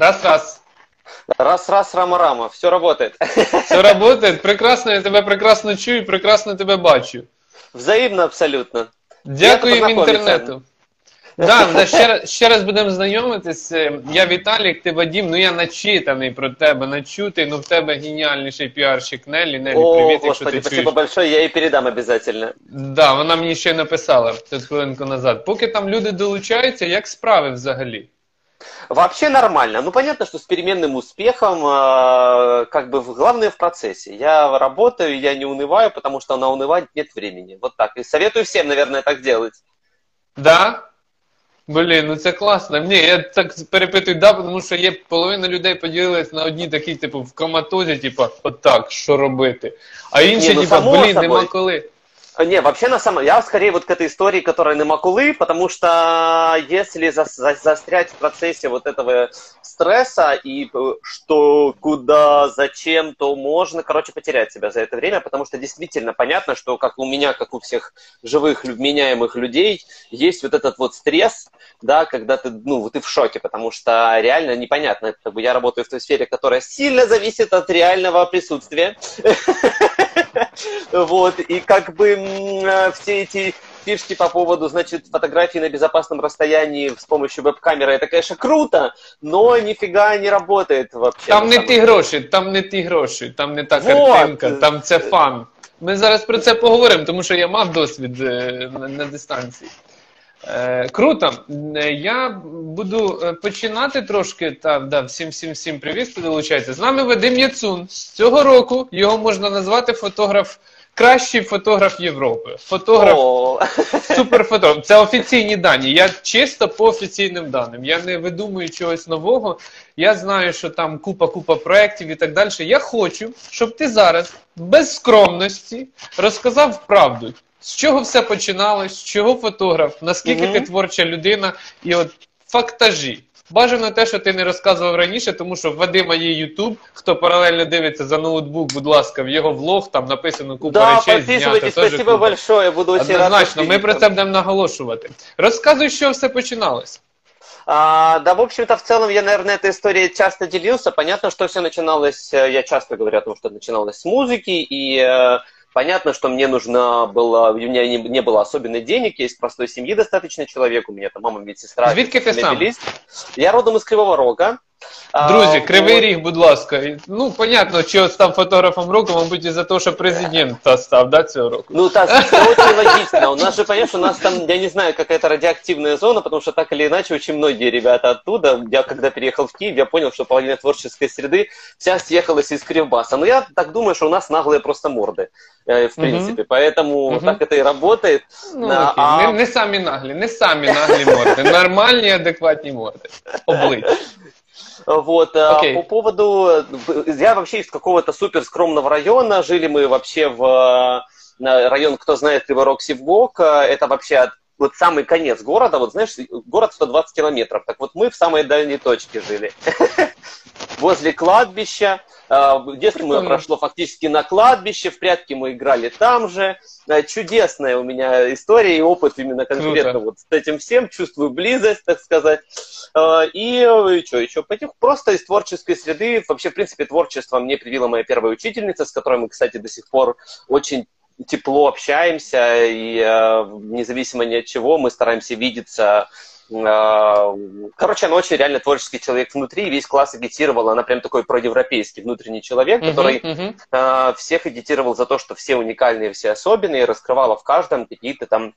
Раз-раз. Раз-раз, рама-рама, все работает. Все работает. Прекрасно, я тебе прекрасно чую, прекрасно тебе бачу. Взаимно абсолютно. Дякую інтернету. Да, да, ще, раз- ще раз будемо знайомитись. Е, Я Віталік, ти Вадім, ну я начитаний про тебе, начутий, ну в тебе геніальніший піарщик Нелі. Нелі, О, привіт, якщо господи, ти спасибо большое, я ей передам обязательно. Да, вона мені ще написала тут хвилинку назад. Поки там люди долучаються, як справи взагалі? Вообще нормально. Ну, понятно, что с переменным успехом, э, как бы в- главное в процессе. Я работаю, я не унываю, потому что на унывать нет времени. Вот так. И советую всем, наверное, так делать. Да? Блін, ну це класно. Ні, я так перепитую, да, тому що є половина людей поділилась на одні такі, типу, в коматозі, типу, отак, що робити. А інші, Ні, ну, типу, само блін, собою. нема коли. А, Не, вообще на самом я скорее вот к этой истории, которая на Макулы, потому что если за- за- застрять в процессе вот этого стресса и э, что, куда, зачем, то можно, короче, потерять себя за это время, потому что действительно понятно, что как у меня, как у всех живых, вменяемых людей, есть вот этот вот стресс, да, когда ты, ну, ты в шоке, потому что реально непонятно, как бы я работаю в той сфере, которая сильно зависит от реального присутствия. Вот, и как бы м, э, все эти фишки по поводу, значит, фотографий на безопасном расстоянии с помощью веб-камеры, это, конечно, круто, но нифига не работает вообще. Там на не самом ті деле. гроші, там не ті гроші, там не та Вот. картинка, там це фан. Ми зараз про це поговоримо, тому що я мав досвід е, на, на дистанції. Е, круто. Е, Я буду е, починати трошки. Та, да, всім всім всім привіт, хто долучається. З нами Вадим Яцун. З цього року його можна назвати фотограф, кращий фотограф Європи. Фотограф Суперфотограф. Це офіційні дані. Я чисто по офіційним даним. Я не видумую чогось нового. Я знаю, що там купа-купа проєктів і так далі. Я хочу, щоб ти зараз без скромності розказав правду. З чого все починалось, з чого фотограф, наскільки Мгм. ти творча людина, і от фактажі. Бажано те, що ти не розказував раніше, тому що в Вадима є Ютуб. Хто паралельно дивиться за ноутбук, будь ласка, в його влог там написано купа да, речей. знято, подписывайтесь, теж спасибо купа. большое, буду очень рад. Однозначно, ми увидеться. про це будемо наголошувати. Розказуй, що все починалось. А, да, в общем-то, в целом я, наверное, этой историей часто делился. Понятно, что все начиналось, э, я часто говорю о том, что начиналось с музыки, и э, понятно, что мне нужно было, у меня не, не было особенных денег, я из простой семьи достаточно человек, у меня там мама, медсестра, Звідки ти сам? Я родом из Кривого Рога. А, Друзі, кривий вот. ріг, будь ласка. І, Ну, понятно, що став фотографом року, мабуть, із-за того, що президент та став, да, цього року. Ну, так, это очень логично. У нас же, понимаешь, у нас там, я не знаю, какая-то радиоактивная зона, потому что так или иначе очень многие ребята оттуда. Я когда переехал в Киев, я понял, что половина творческой среды вся съехалась из Кривбаса. Но я так думаю, что у нас наглые просто морды, э, в Мгм. принципе. Поэтому Мгм. так это и работает. Ну, А, окей. а- Не, не самі наглі, не самі наглі морди. Нормальні, адекватні морди. Обличчя. Вот, а, Окей. по поводу... Я вообще из какого-то супер скромного района. Жили мы вообще в на район, кто знает, Криворог Севгок. Э, Это вообще от- вот самый конец города. Вот знаешь, город 120 километров. Так вот мы в самой дальней точке жили. Возле кладбища. Э, Детство мое прошло фактически на кладбище. В прятки мы играли там же. Э, Чудесная у меня история и опыт именно конкретно Круто. вот с этим всем. Чувствую близость, так сказать. Э, И что еще? Потихоньку просто из творческой среды. Вообще, в принципе, творчество мне привила моя первая учительница, с которой мы, кстати, до сих пор очень тепло общаемся, и э, независимо ни от чего мы стараемся видеться. Э, Короче, она очень реально творческий человек внутри, весь класс агитировал, она прям такой проевропейский внутренний человек, который мгм. э, всех агитировал за то, что все уникальные, все особенные, раскрывала в каждом какие-то там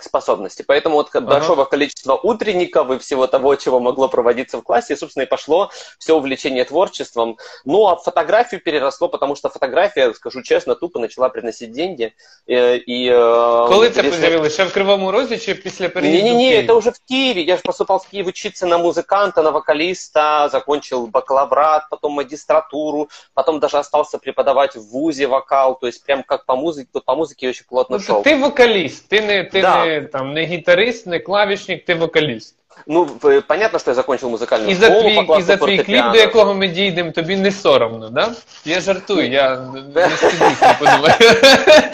способности. Поэтому вот Ага. большого количества утренников и всего того, чего могло проводиться в классе, собственно, и пошло все увлечение творчеством. Ну, а в фотографию переросло, потому что фотография, скажу честно, тупо начала приносить деньги. Э, И, э, Коли це перешла- з'явилося? Ще в Кривому Розі чи після переїзду? в не-не-не, Київ? это уже в Киеве. Я же поступал в Киев учиться на музыканта, на вокалиста, закончил бакалаврат, потом магистратуру, потом даже остался преподавать в ВУЗе вокал, то есть прям как по музыке, тут по музыке я очень плотно Тобто шел. ти вокаліст, ти не, ти Да, не, там, не гітарист, не клавішник, ти вокаліст. Ну, в- понятно, что я закончил музыкальную І за школу твій, по і классу за твій кліп, фортепиано. до якого ми дійдемо, тобі не соромно, да? Я жартую, я не стидюсь, не подумаю.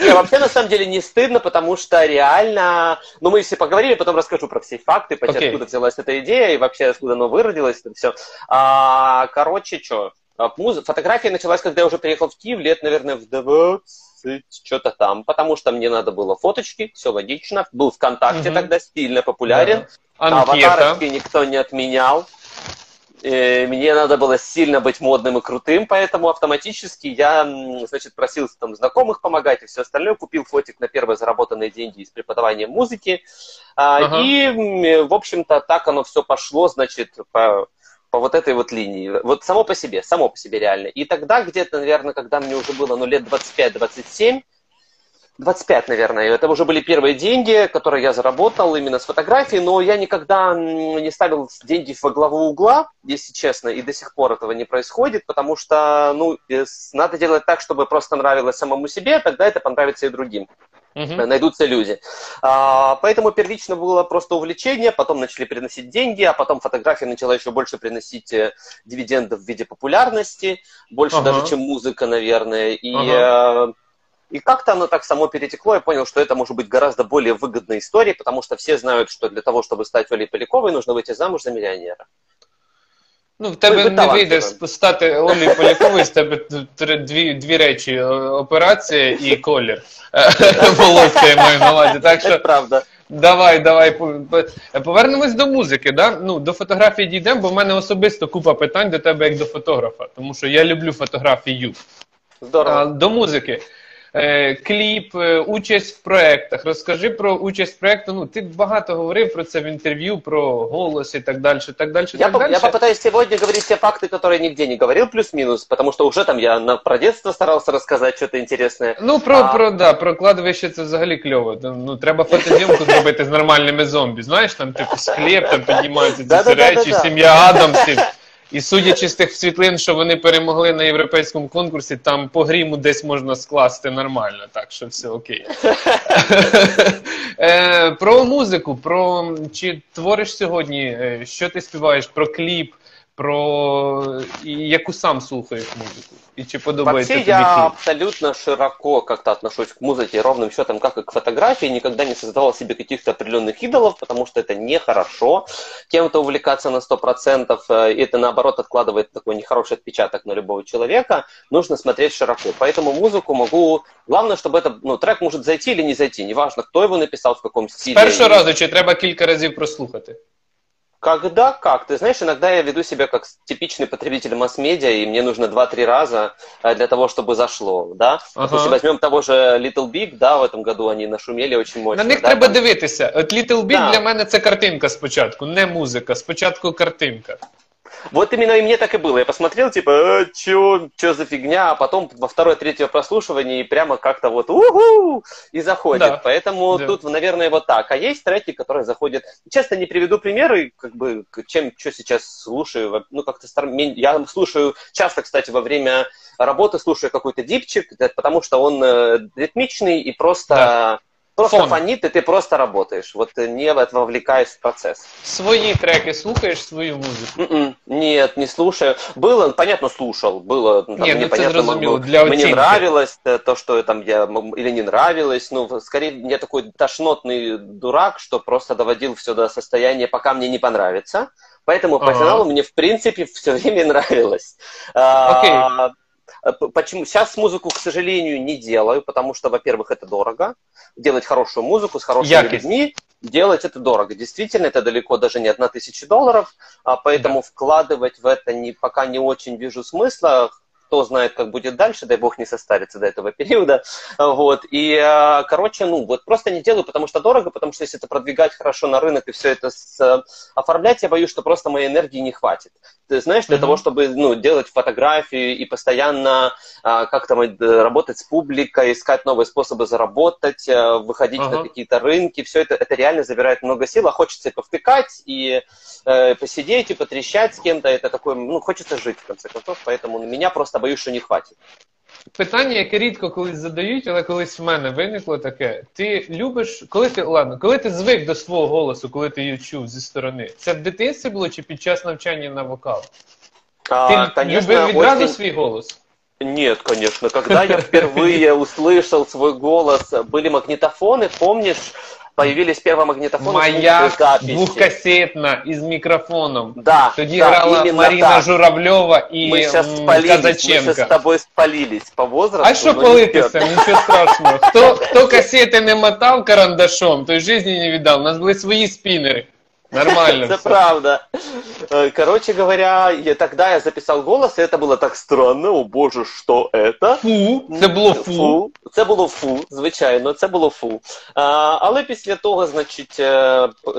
Не, вообще, на самом деле, не стыдно, потому что реально... Ну, мы все поговорили, потом расскажу про все факты, почти Окей. откуда взялась эта идея и вообще откуда оно выродилось, это все. А, короче, что? Фотография началась, когда я уже приехал в Киев, лет, наверное, в 20, что-то там, потому что мне надо было фоточки, все логично. Был ВКонтакте Мгм. тогда стильно популярен. Анкета. Аватарочки никто не отменял. Э, Мне надо было сильно быть модным и крутым, поэтому автоматически я, значит, просил там знакомых помогать и все остальное. Купил фотик на первые заработанные деньги из преподавания музыки. А, Ага. И, в общем-то, так оно все пошло, значит, по, по вот этой вот линии. Вот само по себе, само по себе реально. И тогда где-то, наверное, когда мне уже было, ну, лет 25-27, 25, наверное. Это уже были первые деньги, которые я заработал именно с фотографии, но я никогда не ставил деньги во главу угла, если честно, и до сих пор этого не происходит, потому что, ну, э, надо делать так, чтобы просто нравилось самому себе, тогда это понравится и другим Мгм. найдутся люди. А, поэтому первично было просто увлечение, потом начали приносить деньги, а потом фотография начала еще больше приносить э, дивидендов в виде популярности, больше Ага. даже, чем музыка, наверное. И, Ага. э, и как-то оно так само перетекло, я понял, что это может быть гораздо более выгодной историей, потому что все знают, что для того, чтобы стать Олей Поляковой, нужно выйти замуж за миллионера. Ну, в тебе ви не талантливі. вийде сп- стати Олею Поляковою, з тебе три- дві, дві речі: е, операція і колір. Е, Волосся я маю на увазі. Так Это що правда. давай, давай. по- по- Повернемось до музики. Да? Ну, до фотографії дійдемо, бо в мене особисто купа питань до тебе як до фотографа, тому що я люблю фотографію. Здорово. А, До музики. Е, Кліп, е, участь в проєктах. Розкажи про участь в проєкту. Ну, ти багато говорив про це в інтерв'ю, про голос і так далі. Так далі, Я, так по- далі. я попытаюсь сегодня говорить те факты, которые нигде не говорил, плюс-минус, потому что уже там я на, про детство старался рассказать что-то интересное. Ну, про, А- про, да, про кладовище це взагалі кльово. Ну, треба фотозйомку зробити з нормальними зомбі. Знаєш, там типу склеп, там піднімаються ці всі Да-да-да-да-да. речі, сім'я Адамсів. І судячи з тих світлин, що вони перемогли на європейському конкурсі, там по гріму десь можна скласти нормально, так що все окей. Е, Про музику, про чи твориш сьогодні, е, що ти співаєш, про кліп, про і яку сам слухаєш музику? І чи подобається Вообще тобі я кліп? абсолютно широко как-то отношусь к музыке, ровным счетом, как и к фотографии, никогда не создавал себе каких-то определенных идолов, потому что это нехорошо кем-то увлекаться на 100%, э, и это наоборот откладывает такой нехороший отпечаток на любого человека, нужно смотреть широко. Поэтому музыку могу... Главное, чтобы это, ну, трек может зайти или не зайти, неважно, кто его написал, в каком З стиле. першого И- разу чи треба кілька разів прослухати? Когда как? Ты знаешь, иногда я веду себя как типичный потребитель масс-медиа, и мне нужно 2-3 раза э, для того, чтобы зашло, да? Ага. Допустим, возьмем того же Little Big, да, в этом году они нашумели очень мощно. На них да, треба там. дивитися. От Little Big Да. для мене це картинка спочатку, не музика. Спочатку картинка. Вот именно и мне так и было. Я посмотрел, типа, э, чё, чё за фигня, а потом во второе-третье прослушивание и прямо как-то вот уху, и заходит. Да. Поэтому Да. тут, наверное, вот так. А есть треки, которые заходят... Честно, не приведу примеры, как бы, чем, что сейчас слушаю. Ну, как-то стар... Я слушаю часто, кстати, во время работы слушаю какой-то дипчик, да, потому что он э, ритмичный и просто... Да Просто Фон. фонит, и ты просто работаешь. Вот э, не в- вовлекаясь в процесс. Свої треки слухаєш свою музику. М-м, Нет, не слушаю. Было, понятно, слушал. Было, там, Не, ну мне это понятно, зрозуміло, было- для мне оцінки. нравилось э, то, что там я м- или не нравилось. Ну, в- скорее, я такой тошнотный дурак, что просто доводил все до состояния, пока мне не понравится. Поэтому по Ага. финалу мне, в принципе, все время нравилось. А, Окей. п- Почему? Сейчас музыку, к сожалению, не делаю, потому что, во-первых, это дорого. Делать хорошую музыку с хорошими Якость. людьми, делать это дорого. Действительно, это далеко даже не одна тысяча долларов, а поэтому вкладывать в это не, пока не очень вижу смысла. Кто знает, как будет дальше, дай бог не состарится до этого периода. Вот. И, э, короче, ну, вот просто не делаю, потому что дорого, потому что если это продвигать хорошо на рынок и все это с- э, оформлять, я боюсь, что просто моей энергии не хватит. Ты знаешь, для Мгм. того, чтобы ну, делать фотографии и постоянно а, как-то э, работать с публикой, искать новые способы заработать, э, выходить Ага. на какие-то рынки, все это, это реально забирает много сил, а хочется и повтыкать, и э, посидеть, и потрещать с кем-то, это такое, ну, хочется жить, в конце концов, поэтому на меня просто боюсь, что не хватит. питання, яке рідко колись задають, але колись в мене виникло таке. Ти любиш, коли ти ладно, коли ти звик до свого голосу, коли ти її чув зі сторони, це в дитинстві було чи під час навчання на вокал? А, Ти конечно, любив відразу очень... свій голос? Нет, конечно. Когда я впервые услышал свой голос, были магнитофоны, помнишь, появились первые магнитофоны Моя с записи. двухкасетна із мікрофоном. Да, Тоді да, грала именно Маріна так. Журавльова і Мы сейчас м, спалились, мы Казаченко. сейчас с тобой спалились по возрасту. А що но не палитися? вперед. Нічого страшного. Хто, хто касети не мотав карандашом, той житті не віддав. У нас були свої спінери. Нормально. Это правда. Э, Короче говоря, я, тогда я записал голос, и это было так странно. О боже, что это? Фу, це було фу. Це було фу, звичайно, це було фу. А, але після того, значить,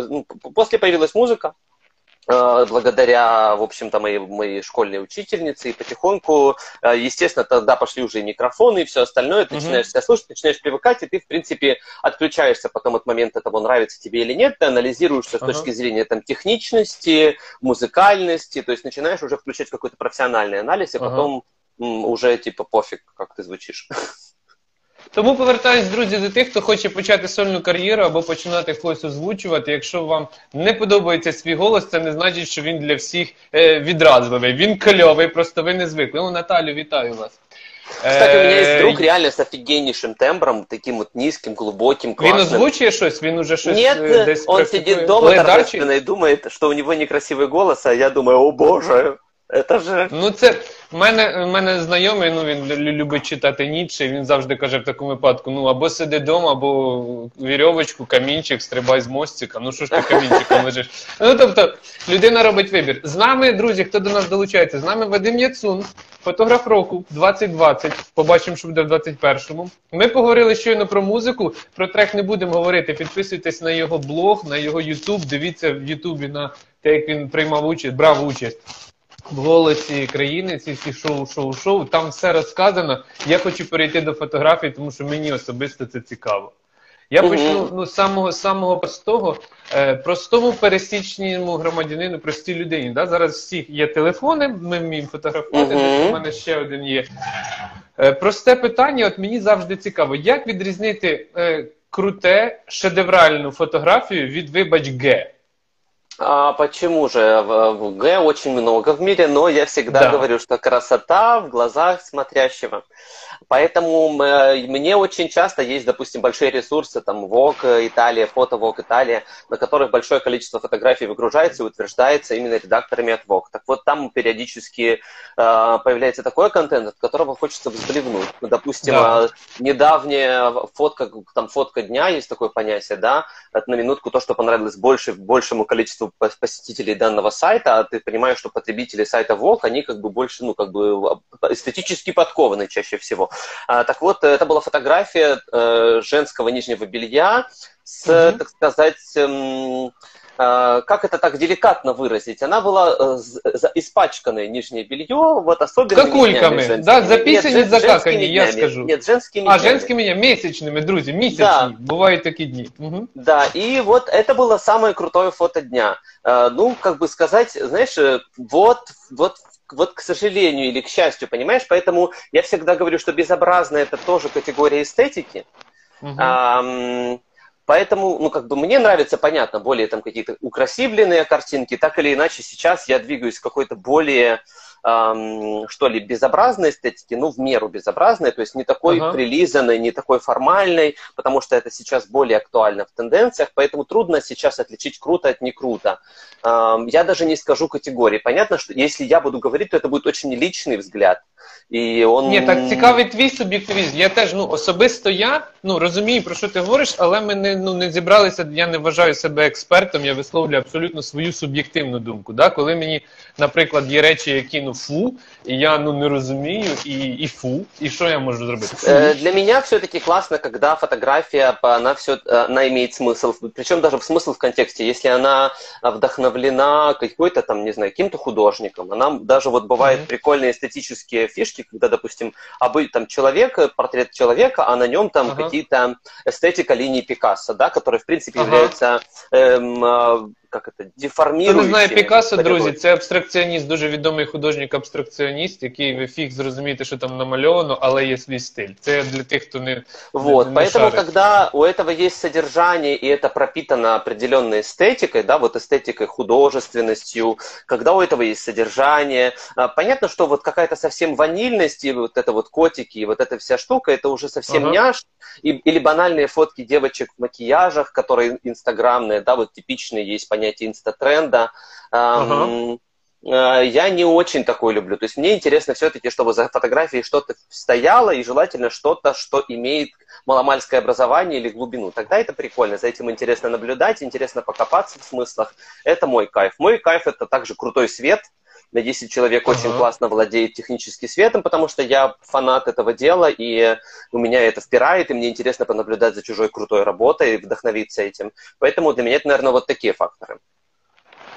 ну, после появилась музыка, э, благодаря, в общем-то, моей, моей школьной учительнице, и потихоньку, э, естественно, тогда пошли уже и микрофоны, и все остальное, ты начинаешь себя слушать, начинаешь привыкать, и ты, в принципе, отключаешься потом от момента того, нравится тебе или нет, ты анализируешь всё с точки зрения там, техничности, музыкальности, то есть начинаешь уже включать какой-то профессиональный анализ, и Ага. потом уже, типа, пофиг, как ты звучишь. Тому повертаюсь, друзі, до тих, хто хоче почати сольну кар'єру або починати когось озвучувати. Якщо вам не подобається свій голос, це не значить, що він для всіх е, відразливий. Він кльовий, просто ви не звикли. О, Наталю, вітаю вас. Кстати, у меня Е, есть друг реально с офигеннейшим тембром, таким вот низким, глубоким, Він классным. озвучує щось, він уже щось Нет, е, десь он практикує? сидит дома Ледарчик? торжественно и думает, что у него некрасивый голос, а я думаю, о боже, это же... Ну, це в мене, в мене знайомий, ну він лю- любить читати Ніцше, він завжди каже в такому випадку: ну або сиди вдома, або вірьовочку, камінчик, стрибай з мостика. Ну що ж ти камінчиком лежиш? Ну тобто, людина робить вибір. З нами, друзі, хто до нас долучається? З нами Вадим Яцун, фотограф року 2020. Побачимо, що буде в 21-му. Ми поговорили щойно про музику. Про трек не будемо говорити. Підписуйтесь на його блог, на його Ютуб. Дивіться в Ютубі на те, як він приймав участь, брав участь в голосі країни, ці всі шоу, шоу, шоу. Там все розказано. Я хочу перейти до фотографій, тому що мені особисто це цікаво. Я почну ну, з самого самого простого, е, простому пересічному громадянину, простій людині. Да? Зараз всіх є телефони, ми вміємо фотографувати. Десь У мене ще один є. Е, просте питання, от мені завжди цікаво, як відрізнити е, круте шедевральну фотографію від вибач Г? А почему же? В, Г очень много в мире, но я всегда Да. говорю, что красота в глазах смотрящего. Поэтому э, мне очень часто есть, допустим, большие ресурсы, там, Vogue Италия, фото Vogue Италия, на которых большое количество фотографий выгружается и утверждается именно редакторами от Vogue. Так вот, там периодически э, появляется такой контент, от которого хочется взблевнуть. Ну, допустим, Да. э, недавняя фотка, там, фотка дня, есть такое понятие, да, это на минутку то, что понравилось больше, большему количеству пос- посетителей данного сайта, а ты понимаешь, что потребители сайта Vogue, они как бы больше, ну, как бы эстетически подкованы чаще всего. А, так вот, это была фотография э, женского нижнего белья с, Мгм. так сказать, эм, э, как это так деликатно выразить? Она была э, з- за- испачканное нижнее белье, вот особенно Какульками, да, записані, закакані, я скажу. Нет, женскими А, днями. женськими ні, місячними, друзі, місячні. Да. Бувають такі дні. Угу. Да, и вот это было самое крутое фото дня. Э, Ну, как бы сказать, знаешь, э, вот, вот, вот к сожалению или к счастью, понимаешь, поэтому я всегда говорю, что безобразно это тоже категория эстетики. Ам, Поэтому, ну, как бы мне нравится, понятно, более там какие-то украсивленные картинки, так или иначе сейчас я двигаюсь к какой-то более, ам, что ли, безобразной эстетике, ну, в меру безобразной, то есть не такой Ага. прилизанной, не такой формальной, потому что это сейчас более актуально в тенденциях, поэтому трудно сейчас отличить круто от не круто. Ам, Я даже не скажу категории. Понятно, что если я буду говорить, то это будет очень личный взгляд. И он... Ні, так цікавий твій суб'єктивізм. Я теж, ну, особисто я ну, розумію, про що ти говориш, але ми не, ну, не зібралися, я не вважаю себе експертом, я висловлюю абсолютно свою суб'єктивну думку. Да? Коли мені, наприклад, є речі, які ну фу, і я ну не розумію, і, і фу, і що я можу зробити? Фу. Э, Для меня все-таки классно, когда фотография, она, все, она имеет смысл, причем даже в смысл в контексте, если она вдохновлена какой-то там, не знаю, каким-то художником. Она даже вот бывают Мгм. прикольные эстетические фишки, когда, допустим, обы, там человек, портрет человека, а на нем там Ага. какие-то эстетика линии Пикассо, да, которая, в принципе, Ага. является эм, э, как это, Хто деформирующими. не знає Пікассо, друзі, категориями. це абстракціоніст, дуже відомий художник-абстракціоніст, який ви фіг зрозумієте, що там намальовано, але є свій стиль. Це для тих, хто не, Вот, не поэтому, шарить. когда у этого есть содержание, и это пропитано определенной эстетикой, да, вот эстетикой, художественностью, когда у этого есть содержание, а, понятно, что вот какая-то совсем ванильность, и вот это вот котики, и вот эта вся штука, это уже совсем Ага. няш, и- или банальные фотки девочек в макияжах, которые инстаграмные, да, вот типичные есть понятие инстатренда. Ам, э, Я не очень такое люблю. То есть мне интересно все-таки, чтобы за фотографией что-то стояло, и желательно что-то, что имеет маломальское образование или глубину. Тогда это прикольно, за этим интересно наблюдать, интересно покопаться в смыслах. Это мой кайф. Мой кайф это также крутой свет. Если человек очень Ага. классно владеет технически светом, потому что я фанат этого дела, и у меня это впирает, и мне интересно понаблюдать за чужой крутой работой и вдохновиться этим. Поэтому для меня это, наверное, вот такие факторы.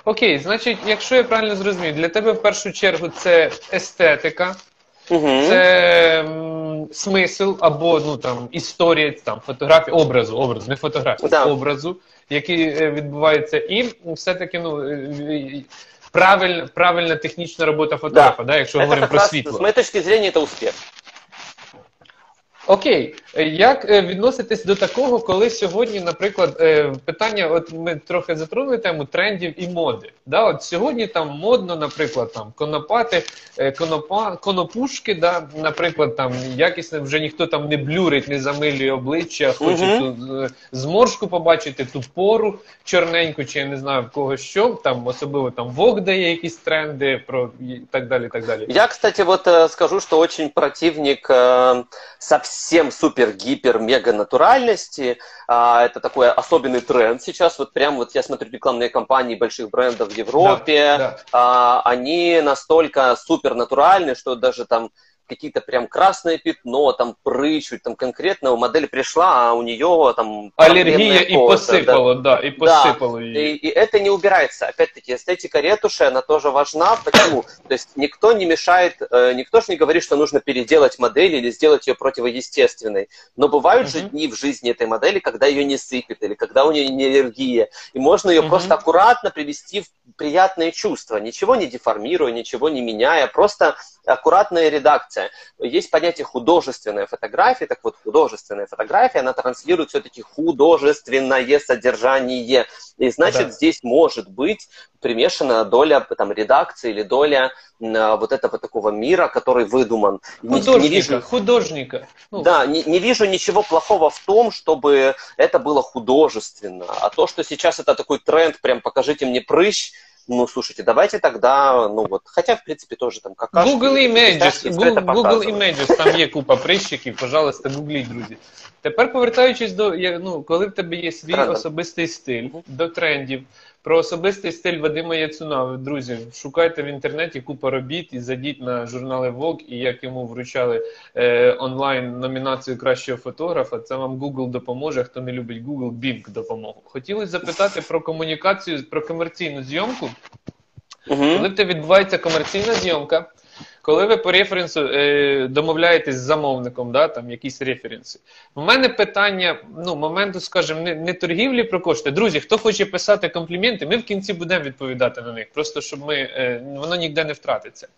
Окей, значить, якщо я правильно зрозумів, для тебе в першу чергу це естетика, Мгм. це м, смисл або ну там історія, там фотографія, образу, образу, не фотографія, Да. образу, який е, відбувається, і все-таки ну е, е, правильна, правильна технічна робота фотографа, да. якщо Это говоримо про світло. с моей точки зрения, это успех. Окей, Е, як е, відноситись до такого, коли сьогодні, наприклад, е, питання, от ми трохи затронули тему трендів і моди. Да, от сьогодні там модно, наприклад, там конопати, конопа, конопушки, да, наприклад, там якісне вже ніхто там не блюрить, не замилює обличчя, хоче Мгм. ту зморшку побачити, ту пору чорненьку, чи я не знаю в кого що, там особливо там Вог дає якісь тренди про і так далі. так далі. Я, кстати, вот э, скажу, что очень противник э, совсем супер-гипер мега натуральности. А, это такой особенный тренд сейчас. Вот прям вот я смотрю рекламные кампании больших брендов в Европе. Да. А, они настолько супер натуральны, что даже там какие-то прям красное пятно, там прыщуть, там конкретно у модели пришла, а у нее там Алергія проблемная і кожа, да. посипало, да, і посипало її. И, и это не убирается. Опять-таки, эстетика ретуши, она тоже важна. Почему? То есть никто не мешает, э, никто же не говорит, что нужно переделать модель или сделать ее противоестественной. Но бывают же Мгм. дни в жизни этой модели, когда ее не сыпет или когда у нее не аллергия. И можно ее Мгм. просто аккуратно привести в приятные чувства, ничего не деформируя, ничего не меняя, просто аккуратная редакция. Есть понятие художественная фотография, так вот художественная фотография, она транслирует все-таки художественное содержание. И значит, Да. здесь может быть примешана доля там, редакции или доля вот этого такого мира, который выдуман. Не- не Художника, вижу- художника. Ну, да, не, не вижу ничего плохого в том, чтобы это было художественно. А то, что сейчас это такой тренд, прям покажите мне прыщ, ну, слушайте, давайте тогда, ну вот, хотя, в принципе, тоже там какашки. Google Images, фисташки, всё Google, это Google показывают. Images, там є купа прищиків, пожалуйста, гугліть, друзі. Тепер повертаючись до я- ну, коли в тебе є свій Трендом. особистий стиль, до трендів, про особистий стиль Вадима Яцуна, друзі, шукайте в інтернеті купа робіт і зайдіть на журнали Vogue, і як йому вручали е, онлайн номінацію кращого фотографа, це вам Google допоможе. Хто не любить Google, Bing допомогу. Хотілося запитати про комунікацію, про комерційну зйомку. Угу. Коли в тебе відбувається комерційна зйомка, коли ви по референсу е, домовляєтесь з замовником, да, там якісь референси. У мене питання, ну, моменту, скажімо, не, не торгівлі про кошти. Друзі, хто хоче писати компліменти, ми в кінці будемо відповідати на них, просто щоб ми, е, воно ніде не втратиться.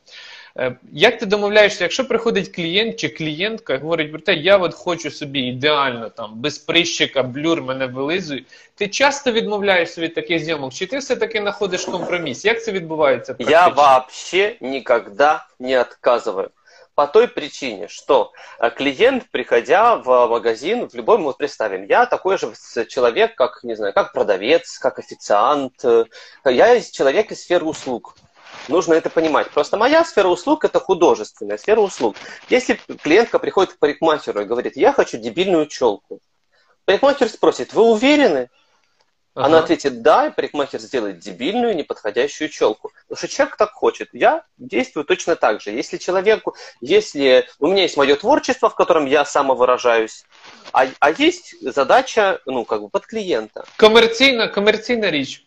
Е, Як ти домовляєшся, якщо приходить клієнт чи клієнтка і говорить про те, я от хочу собі ідеально там без прищика, блюр мене вилизує. Ти часто відмовляєшся від таких зйомок, чи ти все-таки знаходиш компроміс? Як це відбувається? Я практично? вообще никогда не отказываю. По той причине, что э, клиент, приходя в магазин, в любой, мы вот представим, я такой же с- человек, как, не знаю, как продавец, как официант. э, Я из человек из сферы услуг. Нужно это понимать. Просто моя сфера услуг – это художественная сфера услуг. Если клиентка приходит к парикмахеру и говорит, я хочу дебильную челку, парикмахер спросит, вы уверены? Ага. Она ответит да, и парикмахер сделает дебильную, неподходящую челку. Потому что человек так хочет. Я действую точно так же. Если человеку, если у меня есть мое творчество, в котором я самовыражаюсь, а, а есть задача, ну, как бы под клиента. Комерційна, комерційна річ.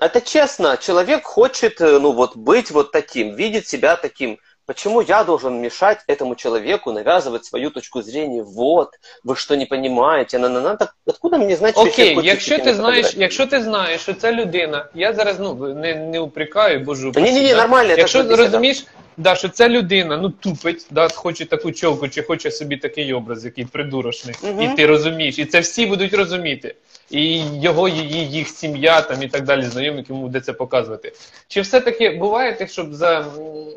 Это честно, человек хочет, э, ну, вот быть вот таким, видит себя таким. Почему я должен мешать этому человеку навязывать свою точку зрения? Вот, ви що не понимаете, на на на так откуда мені знати, що Окей, ще якщо котики ти не знаєш, фотографії? якщо ти знаєш, що це людина, я зараз ну не, не упрекаю, божу. Ні, ні, ні, нормально, це Якщо ж бесіда. розумієш, да, що ця людина ну тупить, да, хоче таку чолку, чи хоче собі такий образ, який придурочний, Мгм. і ти розумієш, і це всі будуть розуміти. І його, її, їх сім'я там і так далі, знайомі, йому буде це показувати. Чи все-таки буває так, щоб за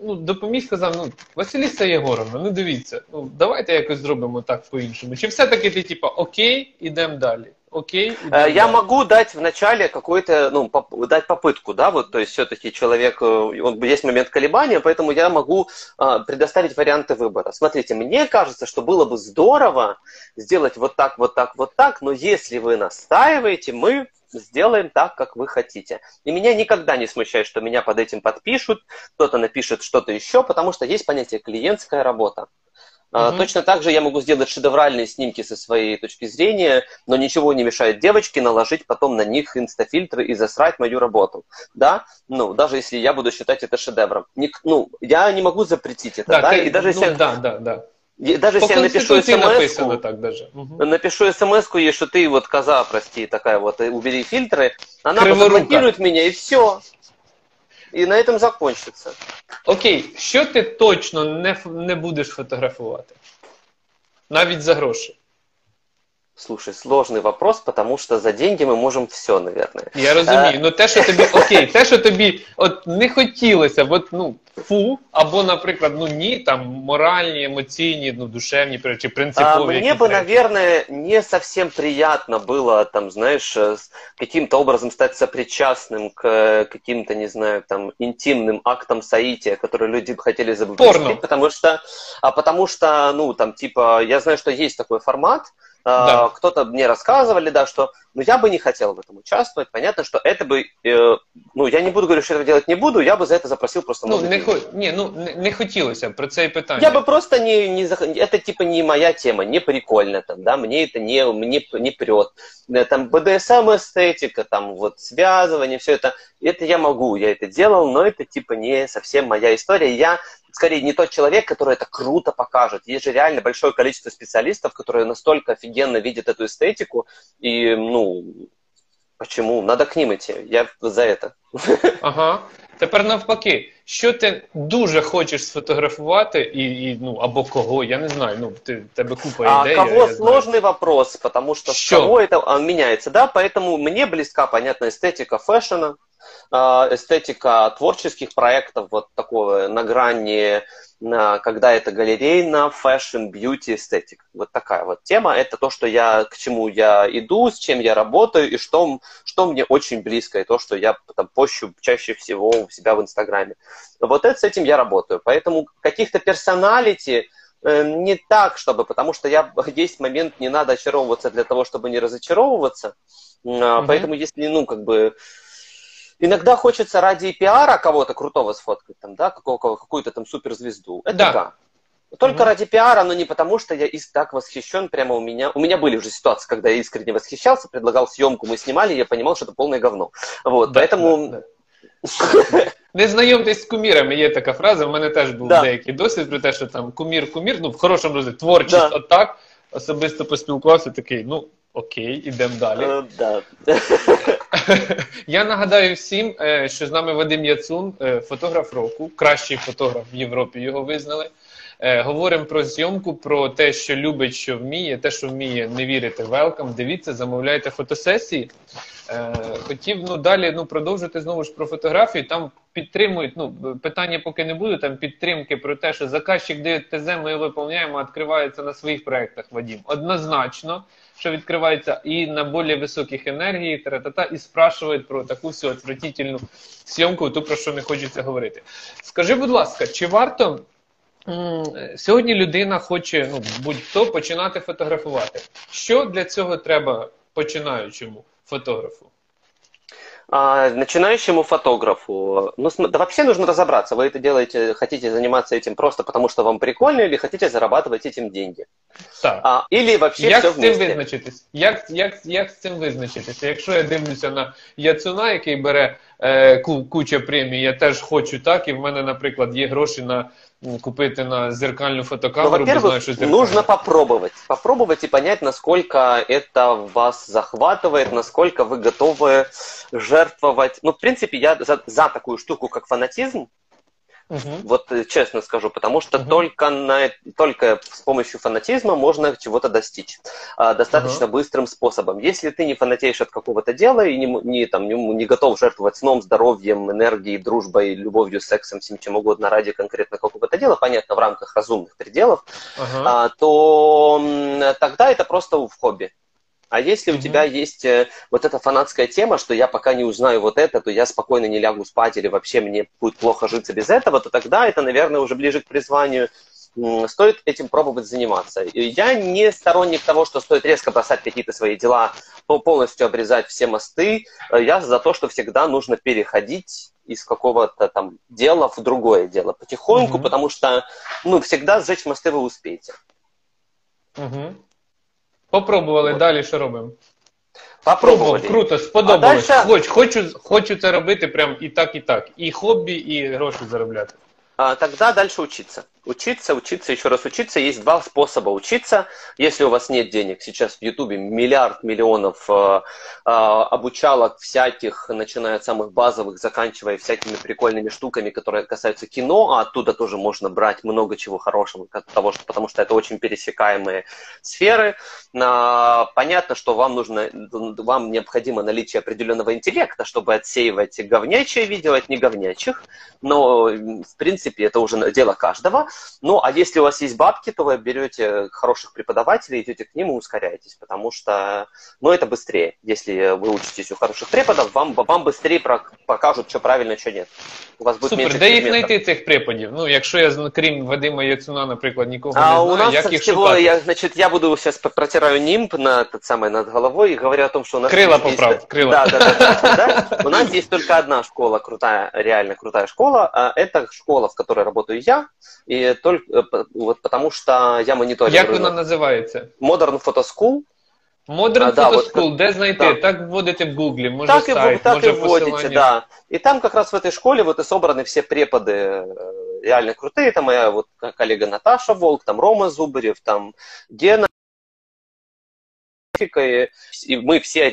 ну допоміг сказав, ну Василіса Єгоровна, ну дивіться, ну давайте якось зробимо так по-іншому. Чи все-таки ти типа окей, ідемо далі? Окей, ідемо Э, Я могу дать вначале какой-то, ну, поп- дать попытку, да, вот, то есть все-таки человек, э, он, есть момент колебания, поэтому я могу а, предоставить варианты выбора. Смотрите, мне кажется, что было бы здорово сделать вот так, вот так, вот так, но если вы настаиваете, мы сделаем так, как вы хотите. И меня никогда не смущает, что меня под этим подпишут, кто-то напишет что-то еще, потому что есть понятие клиентская работа. Мгм. Точно так же я могу сделать шедевральные снимки со своей точки зрения, но ничего не мешает девочке наложить потом на них инстафильтры и засрать мою работу. Да? Ну, даже если я буду считать это шедевром. Ник- ну, я не могу запретить это, да? ти- И даже ну, если, да, да, да. даже По если я напишу смс написано так даже. Мгм. напишу смс ей, что ты вот коза, прости, такая вот, убери фильтры, она Криворука. заблокирует меня, и все. И на этом закончится. Окей, що ти точно не, не будеш фотографувати? Навіть за гроші. Слушай, сложный вопрос, потому что за деньги мы можем все, наверное. Я розумію. Ну те, що тобі окей, те, що тобі от не хотілося, от ну фу, або, наприклад, ну ні, там моральні, емоційні, ну душевні чи А, принципові. мне якісь бы, речі. наверное, не совсем приятно было, там, знаешь, э, с- каким-то образом стать сопричастным к э, каким-то, не знаю, там, интимным актам соития, которые люди бы хотели Порно. запустить, потому что, а потому что, ну, там, типа, я знаю, что есть такой формат, а, Да. кто-то мне рассказывали, да, что, ну, я бы не хотел в этом участвовать, понятно, что это бы, э, ну, я не буду говорить, что этого делать не буду, я бы за это запросил просто Ну много не денег. хо... ні, ну не, не хотілося б про це і питання. Я бы просто не, не зах- это типа не моя тема, не прикольно там, да, мне это не, мне не прет. Э, Там БДСМ эстетика, там вот связывание, все это, это я могу, я это делал, но это типа не совсем моя история. Я скорее не тот человек, который это круто покажет. Есть же реально большое количество специалистов, которые настолько офигенно видят эту эстетику, и, ну, почему? Надо к ним идти. Я за это. Ага. Тепер навпаки, що ти дуже хочеш сфотографувати, і, и ну або кого, я не знаю. Ну ти тебе купа А ідей. кого я сложный вопрос, потому что Що? кого это а, меняется, да, поэтому мне близка, понятно, эстетика фэшена, а, эстетика творческих проектов, вот такого на грани, когда это галерейно, fashion, beauty, aesthetic. Вот такая вот тема. Это то, что я, к чему я иду, с чем я работаю, и что, что мне очень близко, и то, что я там пощу чаще всего у себя в Инстаграме. Вот это, с этим я работаю. Поэтому каких-то personality, Э, Не так, чтобы, потому что я есть момент, не надо очаровываться для того, чтобы не разочаровываться. А, Мгм. Поэтому если, ну, как бы, иногда хочется ради пиара кого-то крутого сфоткать, там, да, какого- какую-то там суперзвезду. Это Да. да. Только Мгм. ради пиара, но не потому, что я из так восхищен прямо у меня. У меня были уже ситуации, когда я искренне восхищался, предлагал съемку, мы снимали, и я понимал, что это полное говно. Вот, Да, поэтому... да, да. Не знайомтесь з кумірами, є така фраза. У мене теж був Да. деякий досвід про те, що там кумір, кумір, ну в хорошому розумі, творчість Да. отак. Особисто поспілкувався, такий, ну окей, ідемо далі. да. Я нагадаю всім, е, що з нами Вадим Яцун, е, фотограф року, кращий фотограф в Європі його визнали. Е, Говоримо про зйомку, про те, що любить, що вміє, те, що вміє, не вірите, велкам. Дивіться, замовляйте фотосесії. Е, Хотів ну далі ну продовжити знову ж про фотографію. Там підтримують. Ну питання поки не буде. Там підтримки про те, що заказчик дає ТЗ, ми виповняємо, відкривається на своїх проектах. Вадім однозначно, що відкривається і на більш високих енергії, тра-та-та, і спрашують про таку всю отвратительну зйомку, ту про що не хочеться говорити. Скажи, будь ласка, чи варто? Сьогодні людина хоче, ну будь-хто починати фотографувати. Що для цього треба починаючому фотографу? А, начинающему фотографу, ну, см- да вообще нужно разобраться, вы это делаете, хотите заниматься этим просто потому, что вам прикольно, или хотите зарабатывать этим деньги. Так. А, или вообще Як все з цим вместе. визначитись? Як, як, як з цим визначитися? Якщо я дивлюся на Яцуна, який бере е, ку, куча премій, я теж хочу так, і в мене, наприклад, є гроші на купити на зеркальну Ну, фотокамеру, бо знаю, що зеркальна. нужно попробовать. Попробовать и понять, насколько это вас захватывает, насколько вы готовы жертвовать. Ну, в принципе, я за, за такую штуку, как фанатизм, Мгм. вот э, честно скажу, потому что Мгм. только, на, только с помощью фанатизма можно чего-то достичь а, достаточно быстрым способом. Если ты не фанатеешь от какого-то дела и не, не, там, не, не готов жертвовать сном, здоровьем, энергией, дружбой, любовью, сексом, всем чем угодно ради конкретно какого-то дела, понятно, в рамках разумных пределов, Ага. а, то тогда это просто в хобби. А если у Мгм. тебя есть э, вот эта фанатская тема, что я пока не узнаю вот это, то я спокойно не лягу спать или вообще мне будет плохо житься без этого, то тогда это, наверное, уже ближе к призванию. Стоит этим пробовать заниматься. Я не сторонник того, что стоит резко бросать какие-то свои дела, по- полностью обрезать все мосты. Э, Я за то, что всегда нужно переходить из какого-то там дела в другое дело потихоньку, Мгм. потому что ну, всегда сжечь мосты вы успеете. Угу. Попробували, далі що робимо? Попробовали. Круто, сподобалось. А дальше- Хоч, хочу, хочу це робити прям і так, і так. І хобі, і гроші заробляти. А, Тогда дальше учиться. Учиться, учиться, еще раз учиться. Есть два способа учиться. Если у вас нет денег, сейчас в Ютубе миллиард миллионов э, э, обучалок всяких, начиная от самых базовых, заканчивая всякими прикольными штуками, которые касаются кино, а оттуда тоже можно брать много чего хорошего, того, что, потому что это очень пересекаемые сферы. А, Понятно, что вам нужно, вам необходимо наличие определенного интеллекта, чтобы отсеивать говнячие видео от неговнячих, но в принципе это уже дело каждого. Ну, а если у вас есть бабки, то вы берете хороших преподавателей, идете к ним и ускоряетесь, потому что, ну, это быстрее. Если вы учитесь у хороших преподов, вам, вам быстрее про- покажут, что правильно, что нет. У вас будет Супер, меньше де їх предметов. знайти цих преподів? Ну, якщо я зна- крім Вадима Яцуна, наприклад, нікого А не у знаю, нас як їх всего, шукати? я, значит, я буду сейчас протираю нимб на тот самый над головой и говорю о том, что у нас Крыло есть- поправь, крыло. Да, да, да, да, да. У нас есть только одна школа крутая, реально крутая школа. а Это школа, в которой работаю я, и только э, вот потому что я мониторю Як вона рынок. називається? Modern Photo School. Modern А, да, Photo от- School, де знайти? да. Так вводите в Гуглі, може так и, сайт, в- так може и вводите, да. И там как раз в этой школе вот и собраны все преподы э, реально крутые. Там моя вот коллега Наташа Волк, там Рома Зубарев, там Гена. И мы все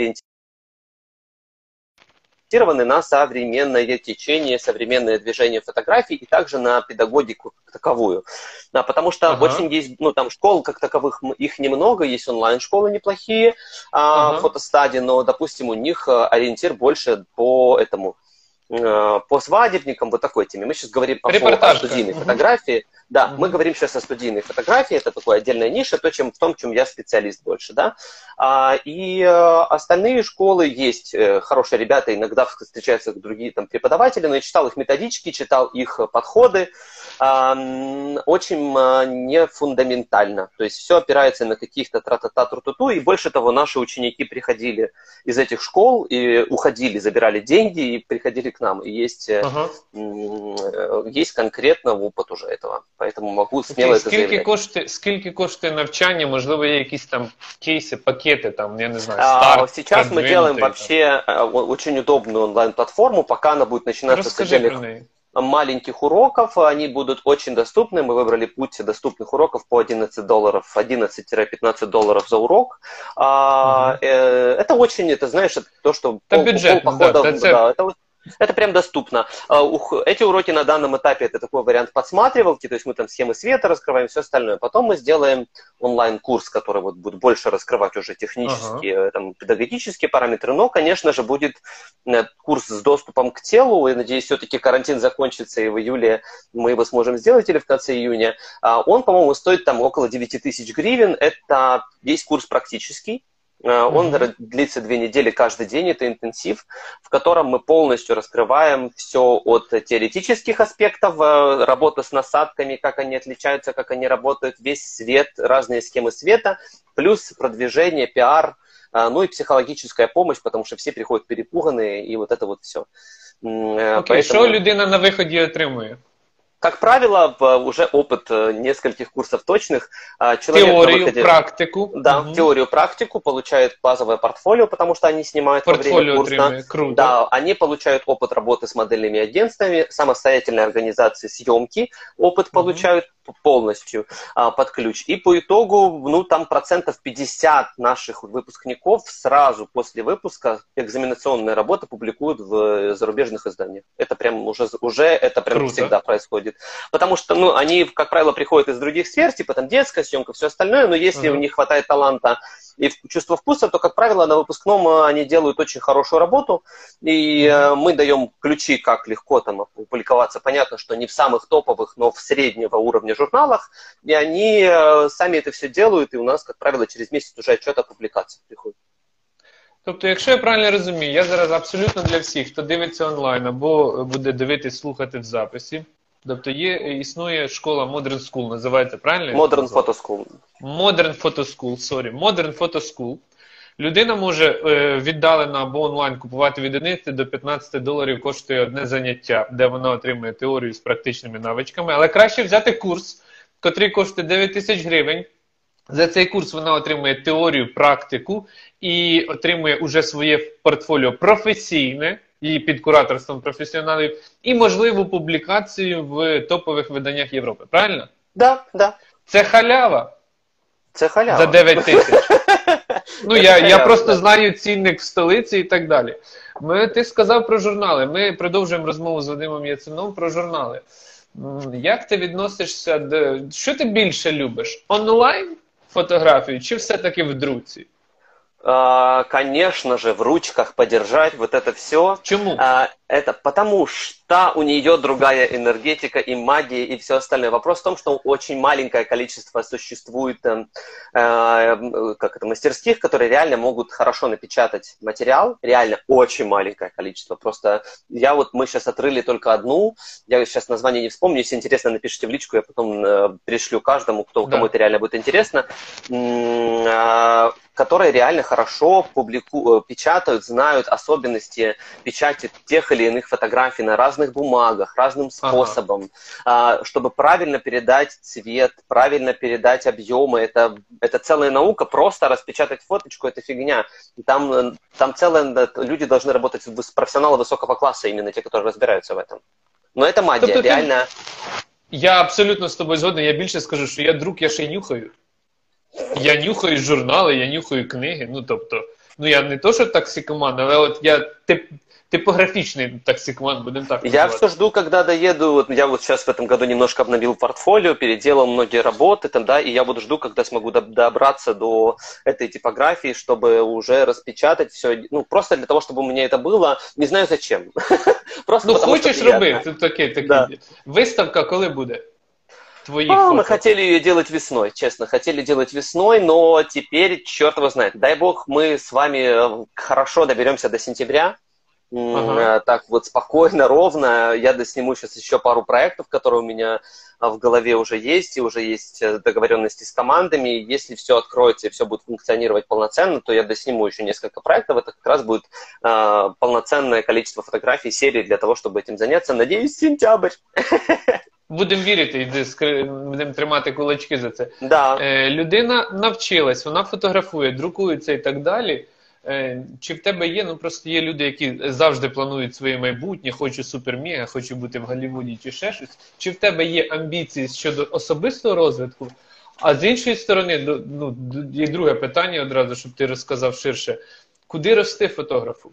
ориентированы на современное течение, современное движение фотографий и также на педагогику как таковую. Да, потому что Ага. очень есть, ну, там школ как таковых, их немного, есть онлайн-школы неплохие, а, Ага. фотостадии, но, допустим, у них э, ориентир больше по этому, по свадебникам, вот такой теме. Мы сейчас говорим о, о студийной Мгм. фотографии. Да, Мгм. мы говорим сейчас о студийной фотографии, это такая отдельная ниша, то, чем, в том, чем я специалист больше, да. А, и э, остальные школы есть э, хорошие ребята, иногда встречаются другие там преподаватели, но я читал их методички, читал их э, подходы, а, очень не фундаментально. То есть все опирается на каких-то тра-та-та, тру-ту-ту, и больше того, наши ученики приходили из этих школ и уходили, забирали деньги и приходили к нам. И есть, э, Ага. м, э, есть конкретно опыт уже этого. Поэтому могу смело Окей, это скільки, заявлять. коштує, скільки коштує навчання? Можливо, є якісь там кейси, пакети, там, я не знаю, А, старт, Сейчас мы продвинутий, делаем там. вообще э, о- очень удобную онлайн-платформу, пока она будет начинаться с Розкажи отдельных про неї. маленьких уроков, они будут очень доступны. Мы выбрали путь доступных уроков по 11 долларов, 11-15 долларов за урок. А, э, это очень, это знаешь, это то, что Это пол, бюджетно, полпохода, да, это- да, это, вот- это прям доступно. А, Эти уроки на данном этапе это такой вариант подсматривалки, то есть мы там схемы света раскрываем, все остальное. Потом мы сделаем онлайн-курс, который вот будет больше раскрывать уже технические, э, там, педагогические параметры, но, конечно же, будет э, курс с доступом к телу. Я надеюсь, все-таки карантин закончится, и в июле мы его сможем сделать, или в конце июня. А, Он, по-моему, стоит там около 9 тысяч гривен. Это весь курс практический. Э, Он длится две недели каждый день, это интенсив, в котором мы полностью раскрываем все от теоретических аспектов, э, работы с насадками, как они отличаются, как они работают, весь свет, разные схемы света, плюс продвижение, пиар, а, ну и психологическая помощь, потому что все приходят перепуганные, и вот это вот все. Окей, що людина на виході отримує? Как правило, уже опыт э, нескольких курсов точных. А, человек теорию, выходе... практику. Да, угу. теорию, практику, получает базовое портфолио, потому что они снимают портфолио во время курса. Круто. Да, они получают опыт работы с модельными агентствами, самостоятельной организации съемки, опыт угу. получают полностью а, под ключ. И по итогу, ну, там процентов 50 наших выпускников сразу после выпуска экзаменационные работы публикуют в зарубежных изданиях. Это прям уже, уже это прям Круто. всегда происходит Потому что, ну, они, как правило, приходят из других сфер, типа там детская съемка, все остальное, но если uh-huh. у них хватает таланта и чувства вкуса, то, как правило, на выпускном э, они делают очень хорошую работу, и э, мы даем ключи, как легко там опубликоваться. Понятно, что не в самых топовых, но в среднего уровня журналах, и они э, сами это все делают, и у нас, как правило, через месяц уже отчет о публикации приходит. Тобто, якщо я правильно розумію, я зараз абсолютно для всіх, хто дивиться онлайн або буде дивитись, слухати в записі. Тобто є, існує школа Modern School, називається правильно? Modern Photo School. Modern Photo School, sorry. Modern Photo School. Людина може е, віддалено або онлайн купувати від 11 до 15 доларів коштує одне заняття, де вона отримує теорію з практичними навичками. Але краще взяти курс, який коштує 9 тисяч гривень. За цей курс вона отримує теорію, практику і отримує уже своє портфоліо професійне і під кураторством професіоналів, і можливу публікацію в топових виданнях Європи. Правильно? Да, да. Це халява. Це халява. За 9 тисяч. Ну, я я просто знаю цінник в столиці і так далі. Ми, Ти сказав про журнали. Ми продовжуємо розмову з Вадимом Яцином про журнали. Як ти відносишся до. Що ти більше любиш? Онлайн фотографію чи все-таки в друці? А, конечно же, в ручках подержать вот это все. Чему? А, это потому что у нее другая энергетика и магия и все остальное. Вопрос в том, что очень маленькое количество существует э, э, как это, мастерских, которые реально могут хорошо напечатать материал. Реально очень маленькое количество. Просто я вот, мы сейчас отрыли только одну. Я сейчас название не вспомню. Если интересно, напишите в личку, я потом э, пришлю каждому, кто, да. кому это реально будет интересно. Э, которые реально хорошо публику... Э, печатают, знают особенности печати тех или иных фотографий на разных бумагах, разным способом, ага. чтобы правильно передать цвет, правильно передать объемы. Это, это целая наука, просто распечатать фоточку – это фигня. Там, э, там целые люди должны работать, профессионалы высокого класса, именно те, которые разбираются в этом. Но это магия, тобто, реально. Я абсолютно з тобою згоден. Я більше скажу, що я друг, я ще нюхаю. Я нюхаю журнали, я нюхаю книги. Ну тобто, ну я не то, що токсикоман, але от я тип, типографичный токсикоман, будем так Я все жду, когда доеду, вот я вот сейчас в этом году немножко обновил портфолио, переделал многие работы, там, да, и я буду жду, когда смогу добраться до этой типографии, чтобы уже распечатать все, ну, просто для того, чтобы у меня это было, не знаю зачем. Просто ну, хочешь робити, тут таке, таке. Да. Виставка коли буде? твоих а, Мы хотели ее делать весной, честно, хотели делать весной, но теперь черт его знает. Дай бог мы с вами хорошо доберемся до сентября, Ага. Э, так вот спокойно, ровно. Я досниму сейчас еще пару проектов, которые у меня в голове уже есть, и уже есть э, договоренности с командами. Если все откроется и все будет функционировать полноценно, то я досниму еще несколько проектов. Это как раз будет э, полноценное количество фотографий серии для того, чтобы этим заняться. Надеюсь, сентябрь. Будемо вірити і будемо тримати кулачки за це. Да. Е, Людина навчилась, вона фотографує, друкується і так далі. Е, Чи в тебе є? Ну просто є люди, які завжди планують своє майбутнє, хочу суперміга, хочу бути в Голлівуді чи ще щось. Чи в тебе є амбіції щодо особистого розвитку? А з іншої сторони, ну, є друге питання одразу, щоб ти розказав ширше. Куди рости фотографу?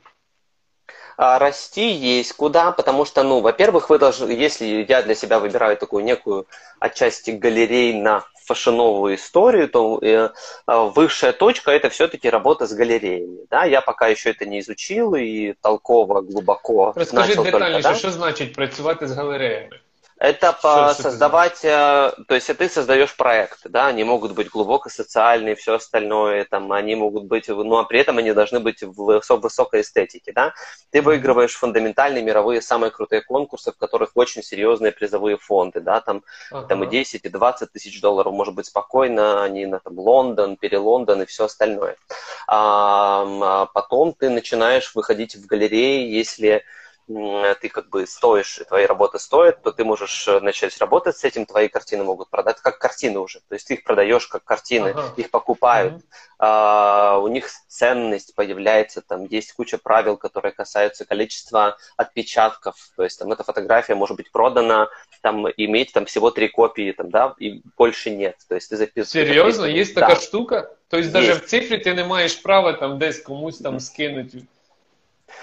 А, расти есть куда, потому что, ну, во-первых, вы должны, если я для себя выбираю такую некую отчасти галерейно-фэшеновую историю, то э, а, высшая точка это все-таки работа с галереями. Да? Я пока еще это не изучил и толково, глубоко Расскажи начал детальніше, только, да? що значить працювати з галереями? Это по создавать, э, то есть ты создаешь проекты, да, они могут быть глубоко социальные, все остальное, там, они могут быть, ну, а при этом они должны быть в высокой эстетике, да. Ты выигрываешь фундаментальные мировые самые крутые конкурсы, в которых очень серьезные призовые фонды, да, там, ага. там и 10, и 20 тысяч долларов, может быть, спокойно, они на там Лондон, Перелондон и все остальное. А, а потом ты начинаешь выходить в галереи, если ты как бы стоишь, твои работы стоят, то ты можешь э, начать работать с этим, твои картины могут продать как картины уже. То есть ты их продаешь как картины, ага. их покупают. Угу. А, у них ценность появляется, там есть куча правил, которые касаются количества отпечатков. То есть там эта фотография может быть продана, там иметь там всего три копии, там, да, и больше нет. То есть ты записываешь. Серьезно? Есть да. такая штука? То есть даже есть. в цифре ты не маешь права там десь комусь там скинуть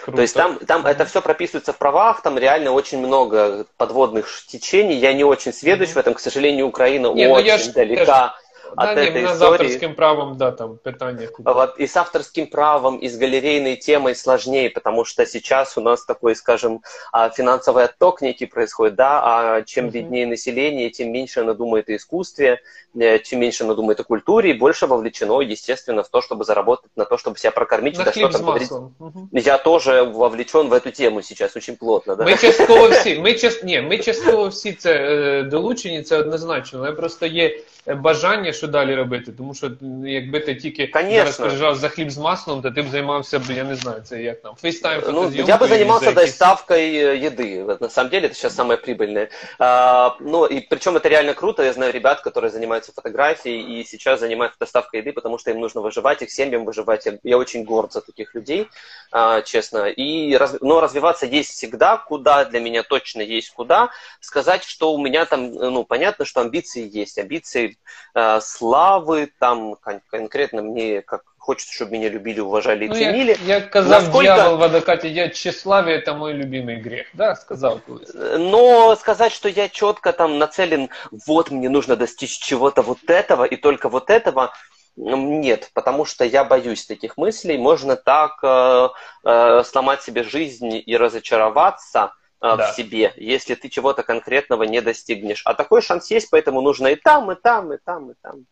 Круто. То есть там, там это все прописывается в правах, там реально очень много подводных течений. Я не очень сведущ mm-hmm. в этом, к сожалению, Украина не, ну очень далека от да, этой не, истории. авторским правом, да, там питание. Вот, и с авторским правом, и с галерейной темой сложнее, потому что сейчас у нас такой, скажем, а, финансовый отток некий происходит, да, а чем uh-huh. беднее население, тем меньше оно думает о искусстве, э, чем меньше оно думает о культуре, и больше вовлечено, естественно, в то, чтобы заработать на то, чтобы себя прокормить. На да, хлеб что там говорить. Угу. Я тоже вовлечен в эту тему сейчас очень плотно. Да? Ми частково всі, ми, част... Ні, ми частково всі це е, долучені, це однозначно, але просто є бажання, що далі робити. Тому що якби ти тільки зараз приїжджав за хліб з маслом, то ти б займався б, я не знаю, це як там, фейстайм, ну, Я бы занимался доставкой еды. На самом деле это сейчас самое прибыльное. А, ну, и причем это реально круто. Я знаю ребят, которые занимаются фотографией и сейчас занимаются доставкой еды, потому что им нужно выживать, их семьям выживать. Я, я очень горд за таких людей, а, честно. И, раз, но развиваться есть всегда, куда, для меня точно есть куда. Сказать, что у меня там, ну, понятно, что амбиции есть. Амбиции э, славы, там кон- конкретно мне как хочется, чтобы меня любили, уважали и ну, ценили. Я, я казав Насколько... дьявол в адвокате, я тщеславие, это мой любимый грех, да, сказал Но сказать, что я четко там нацелен, вот мне нужно достичь чего-то вот этого и только вот этого, нет, потому что я боюсь таких мыслей. Можно так э, э, сломать себе жизнь и разочароваться, да. в себе, если ты чего-то конкретного не достигнешь. А такой шанс есть, поэтому нужно и там, и там, и там, и там.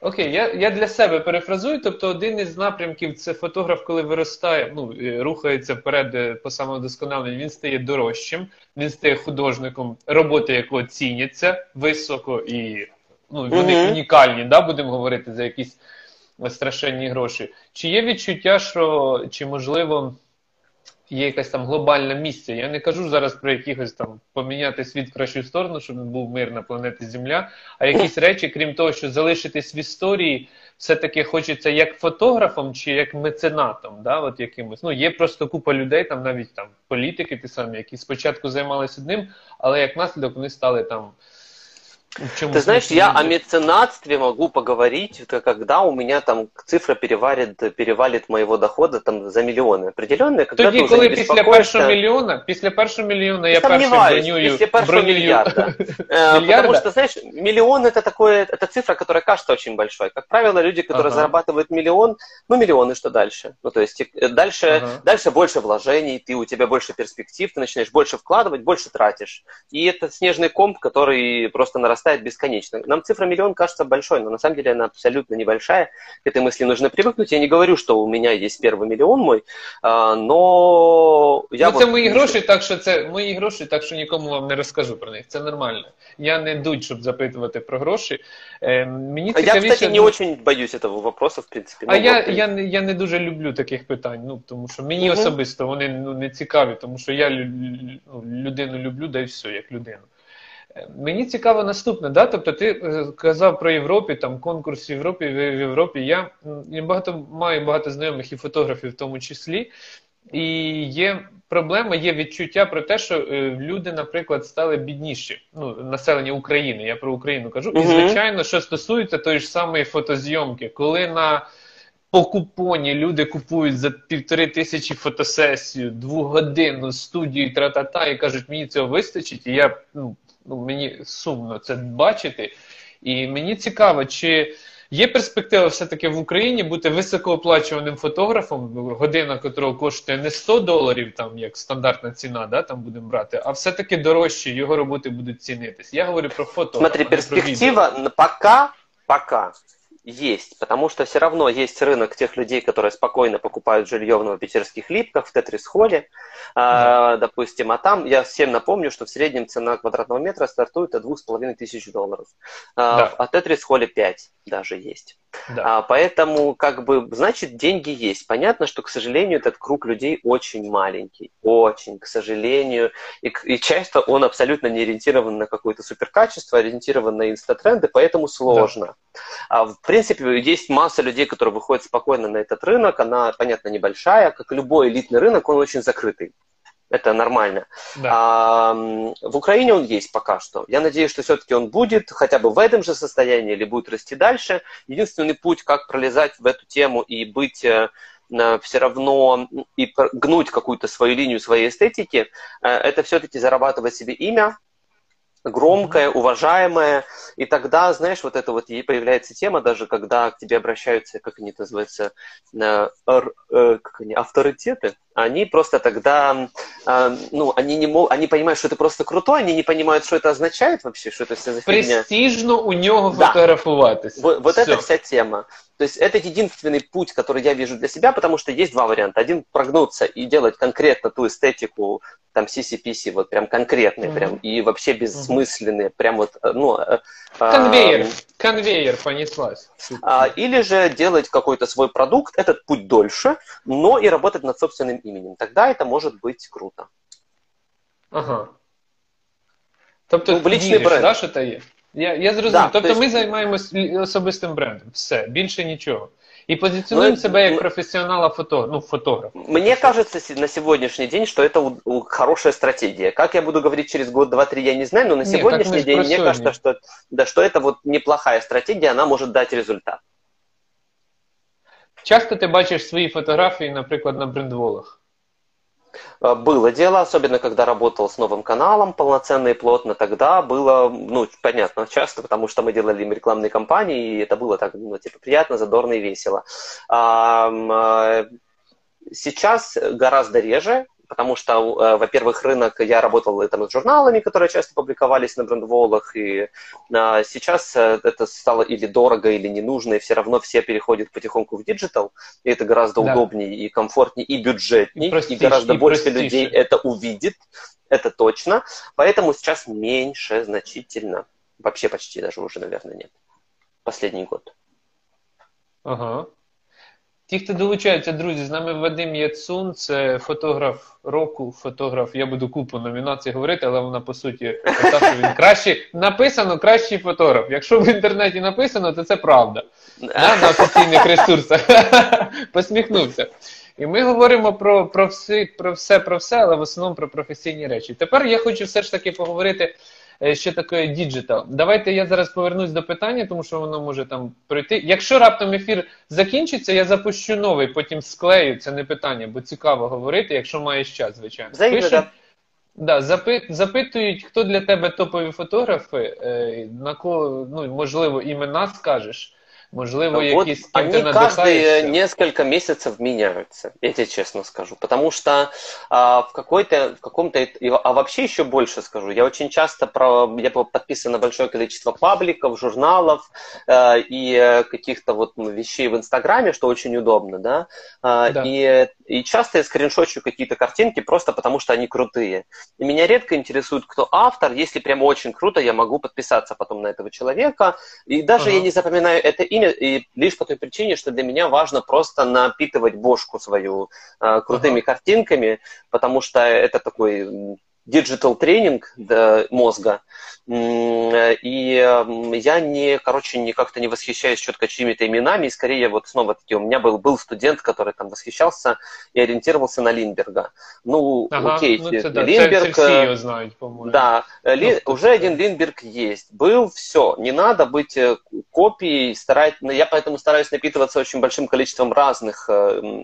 Окей, я я для себе перефразую. Тобто, один із напрямків це фотограф, коли виростає, ну рухається вперед е, по самовдосконаленню, він стає дорожчим, він стає художником, роботи якого ціняться високо і ну, вони mm-hmm. унікальні, да, будемо говорити за якісь страшенні гроші. Чи є відчуття, що чи можливо є якась там глобальна місія. Я не кажу зараз про якихось там поміняти світ в кращу сторону, щоб був мир на планеті Земля, а якісь речі, крім того, що залишитись в історії, все-таки хочеться як фотографом чи як меценатом. да, от якимось. Ну, Є просто купа людей, там навіть там політики, ті самі, які спочатку займалися одним, але як наслідок вони стали там. Ты знаешь, я о меценатстве могу поговорить, когда у меня там цифра переварит, перевалит моего дохода там за миллионы определенные. Когда Тоді, коли після першого мільйона, після першого мільйона я першим бронюю, після першого миллиарда. Э, потому что, знаешь, миллион это такое, это цифра, которая кажется очень большой. Как правило, люди, которые зарабатывают миллион, ну миллион и что дальше? Ну то есть э, дальше, дальше больше вложений, ты у тебя больше перспектив, ты начинаешь больше вкладывать, больше тратишь. И это снежный комп, который просто нарастает нарастает бесконечно. Нам цифра миллион кажется большой, но на самом деле она абсолютно небольшая. К этой мысли нужно привыкнуть. Я не говорю, что у меня есть первый миллион мой, но я ну, це вот... мої гроші, так що це мої гроші, так що нікому вам не розкажу про них. Це нормально. Я не дуть, щоб запитувати про гроші. Е, мені цікавіше... Я, кстати, не очень боюсь этого вопроса, в принципі. А я, я, я не дуже люблю таких питань, ну, тому що мені угу. особисто вони ну, не цікаві, тому що я ну, людину люблю, да і все, як людину. Мені цікаво наступне, да? Тобто ти е, казав про Європі, там конкурс в Європі в Європі. Я, багато маю багато знайомих і фотографів в тому числі. І є проблема, є відчуття про те, що е, люди, наприклад, стали бідніші. Ну, населення України, я про Україну кажу. Uh-huh. І звичайно, що стосується тої ж самої фотозйомки, коли на по купоні люди купують за півтори тисячі фотосесію, двогодинну студію тра-та-та, і кажуть, мені цього вистачить, і я ну, ну, мені сумно це бачити. І мені цікаво, чи є перспектива все-таки в Україні бути високооплачуваним фотографом, година котрого коштує не 100 доларів, там як стандартна ціна, да, там будемо брати, а все-таки дорожче його роботи будуть цінитись. Я говорю про фото. Смотри, перспектива пока, пока есть, потому что все равно есть рынок тех людей, которые спокойно покупают жилье в новопетерских липках, в Тетрис-холле, да. э, допустим, а там, я всем напомню, что в среднем цена квадратного метра стартует от двух с половиной тысяч долларов, э, да. а Тетрис-холле 5 даже есть. Да. А, поэтому, как бы, значит, деньги есть. Понятно, что, к сожалению, этот круг людей очень маленький. Очень, к сожалению. И, и часто он абсолютно не ориентирован на какое-то суперкачество, ориентирован на инстатренды, поэтому сложно. Да. А, в принципе, есть масса людей, которые выходят спокойно на этот рынок. Она, понятно, небольшая. Как любой элитный рынок, он очень закрытый. Это нормально. Да. А, в Украине он есть пока что. Я надеюсь, что все-таки он будет хотя бы в этом же состоянии или будет расти дальше. Единственный путь, как пролезать в эту тему и быть э, все равно и гнуть какую-то свою линию своей эстетики, э, это все-таки зарабатывать себе имя, громкое, уважаемое, и тогда, знаешь, вот это вот и появляется тема, даже когда к тебе обращаются, как они называются, э, как они, авторитеты, они просто тогда, э, ну, они не мог, они понимают, что это просто крутой, они не понимают, что это означает вообще, что это все за фигня. Престижно у него да. фотографуватись. Вот, вот это вся тема. То есть это единственный путь, который я вижу для себя, потому что есть два варианта. Один прогнуться и делать конкретно ту эстетику, там, CCPC, вот прям конкретный, mm-hmm. прям, и вообще бессмысленные, прям вот, э, ну... Э, конвейер, а, конвейер понеслась. А, или же делать какой-то свой продукт, этот путь дольше, но и работать над собственным именем. Тогда это может быть круто. Ага. Тобто ну, в личний бренд. Да, що це є? Я я зрозумів. Да, тобто ми займаємось особистим брендом. Все, більше нічого. И позиционируем ну, себя как ну, профессионала фото, ну, фотограф. Мне кажется на сегодняшний день, что это хорошая стратегия. Как я буду говорить через год, два, три, я не знаю, но на сегодняшний Нет, день мне кажется, что, да, что это вот неплохая стратегия, она может дать результат. Часто ты бачишь свои фотографии, например, на брендволах? Э, было дело, особенно когда работал с новым каналом полноценно и плотно, тогда было, ну, понятно, часто, потому что мы делали им рекламные кампании, и это было так, ну, типа, приятно, задорно и весело. Э, сейчас гораздо реже, потому что, э, во-первых, рынок, я работал там с журналами, которые часто публиковались на брендволах, и а, сейчас э, это стало или дорого, или не нужно, и все равно все переходят потихоньку в digital, и это гораздо да. удобнее и комфортнее, и бюджетнее, и, простишь, и гораздо и больше простишь. людей это увидит, это точно, поэтому сейчас меньше значительно, вообще почти даже уже, наверное, нет, последний год. Ага. Ті, хто долучаються, друзі, з нами Вадим Яцун, це фотограф року, фотограф. Я буду купу номінацій говорити, але вона по суті та, що він кращий. Написано кращий фотограф. Якщо в інтернеті написано, то це правда. Да, на офіційних ресурсах. Посміхнувся. І ми говоримо про про, все, про все, про все, але в основному про професійні речі. Тепер я хочу все ж таки поговорити. Е, що таке діджитал. Давайте я зараз повернусь до питання, тому що воно може там пройти. Якщо раптом ефір закінчиться, я запущу новий, потім склею. Це не питання, бо цікаво говорити, якщо маєш час, звичайно. Пишуть, да, запи, запитують, хто для тебе топові фотографи, е, на кого ну, можливо імена скажеш. Можливо, вот якісь Они каждые несколько месяцев меняются, я тебе честно скажу. Потому что а, в какой-то, в каком-то, а вообще еще больше скажу, я очень часто про, я подписан на большое количество пабликов, журналов а, и каких-то вот ну, вещей в Инстаграме, что очень удобно, да. А, да. И, и часто я скриншочу какие-то картинки просто потому, что они крутые. И меня редко интересует, кто автор. Если прямо очень круто, я могу подписаться потом на этого человека. И даже ага. я не запоминаю это имя, имя, и лишь по той причине, что для меня важно просто напитывать бошку свою э, крутыми uh-huh. картинками, потому что это такой digital тренинг мозга. И я не, короче, не как-то не восхищаюсь четко чьими-то именами, и скорее вот снова таки у меня был, был студент, который там восхищался и ориентировался на Линдберга. Ну, ага, окей, ну, это, да, Линдберг... Все знают, по-моему. Да, Ли, ну, уже один Линдберг есть. Был, все, не надо быть э, копией, старать, я поэтому стараюсь напитываться очень большим количеством разных, э,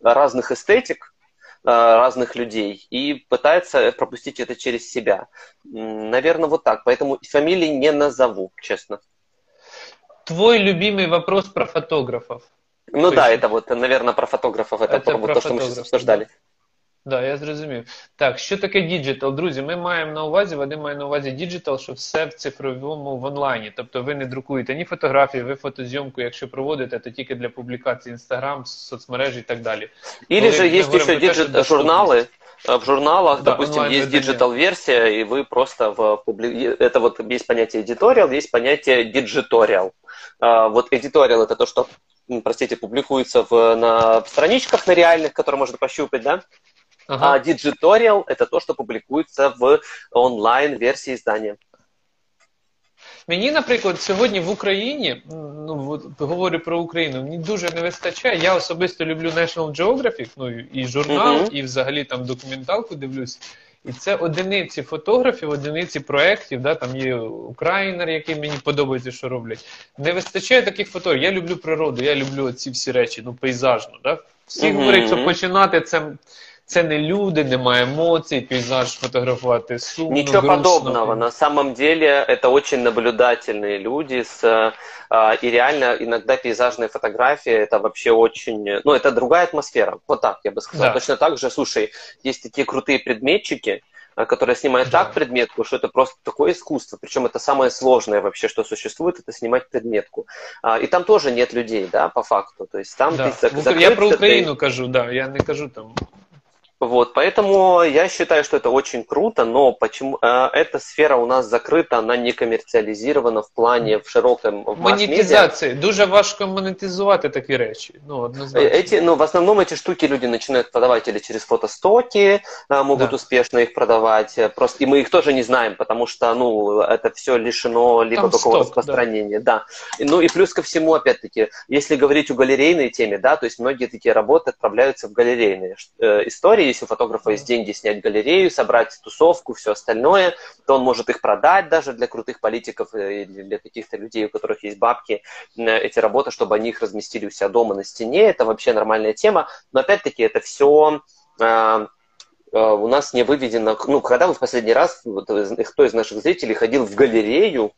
разных эстетик, Э, разных людей и пытается пропустить это через себя. Наверное, вот так. Поэтому фамилии не назову, честно. Твой любимый вопрос про фотографов. Ну То да, есть... это вот, наверное, про фотографов. Это, это про, про то, что мы сейчас обсуждали. Да. Да, я зрозумів. Так, що таке діджитал? Друзі, ми маємо на увазі, Вадим має на увазі діджитал, що все в цифровому в онлайні. Тобто ви не друкуєте ні фотографії, ви фотозйомку, якщо проводите, то тільки для публікації Інстаграм, соцмережі і так далі. Или же есть еще диджит журналы, э, в журналах, Да, допустим, есть онлайн-выдание. диджитал-версия, и вы просто в публи... Это вот есть понятие editorial, есть понятие digitorial. А, Вот editorial это то, что, м, простите, публикуется в, на страничках на реальных, которые можно пощупать, да? Ага. А digitorial это то, что публикуется в онлайн-версии издания. Мені, наприклад, сьогодні в Україні, ну говорю про Україну, мені дуже не вистачає. Я особисто люблю National Geographic, ну і журнал, Мгм. і взагалі там документалку дивлюсь. І це одиниці фотографів, одиниці проєктів, да, там є Українер, який мені подобається, що роблять. Не вистачає таких фотографів. Я люблю природу, я люблю ці всі речі, ну, пейзажно. Да? Всі Мгм. говорять, що починати це, це не люди, немає емоцій, пейзаж фотографувати сумно, Ничего грустно. подобного. На самом деле это очень наблюдательные люди с, а, и реально иногда пейзажные фотографии это вообще очень, ну это другая атмосфера. Вот так я бы сказал. Да. Точно так же, слушай, есть такие крутые предметчики, а, которые снимают Да. так предметку, что это просто такое искусство. Причем это самое сложное вообще, что существует, это снимать предметку. А, И там тоже нет людей, да, по факту. То есть там Да. ты зак- В Укра- Я про закрыт, ты- Україну кажу, да. Я не кажу там. вот, поэтому я считаю, что это очень круто, но почему э, эта сфера у нас закрыта, она не коммерциализирована в плане в широком в масс-медиа. Монетизація. Дуже важко монетизувати такі речі. Ну, Э, однозначно. Эти, ну, в основном эти штуки люди начинают продавать или через фотостоки, а, могут Да. успешно их продавать. э, Просто и мы их тоже не знаем, потому что, ну, это все лишено либо Там такого сток, распространения, да. И, Ну и плюс ко всему, опять-таки, если говорить о галерейной теме, да, то есть многие такие работы отправляются в галерейные э, истории. если у фотографа есть деньги снять галерею, собрать тусовку, все остальное, то он может их продать даже для крутых политиков э, или для каких-то людей, у которых есть бабки, э, эти работы, чтобы они их разместили у себя дома на стене. Это вообще нормальная тема. Но опять-таки это все у нас не выведено. Ну, когда вы в последний раз, кто из наших зрителей ходил в галерею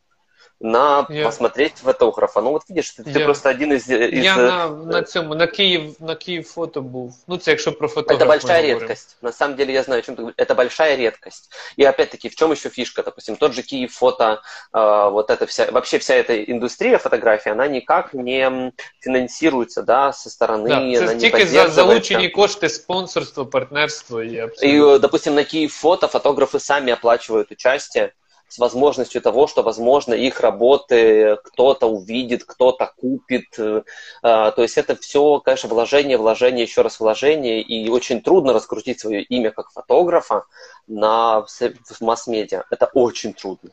на Я. посмотреть фотографа? Ну, вот видишь, ты, ты Я. просто один из... из Я э, на, на цьому, на Київ, на Київ фото був. Ну, це якщо про фотограф. Это ми большая говоримо. редкость. На самом деле я знаю, о чем ты говоришь. Это большая редкость. И опять-таки, в чем еще фишка? Допустим, тот же Киев фото, э, вот эта вся, вообще вся эта индустрия фотографии, она никак не м, финансируется, да, со стороны, Да, она це не тільки за поддерживается. залучені кошти, спонсорство, партнерство і И, абсолютно. э, допустим, на Киев фото фотографы сами оплачивают участие с возможностью того, что, возможно, их работы кто-то увидит, кто-то купит. Э, а, То есть это все, конечно, вложение, вложение, еще раз вложение, и очень трудно раскрутить свое имя как фотографа на в в масс-медиа. Это очень трудно.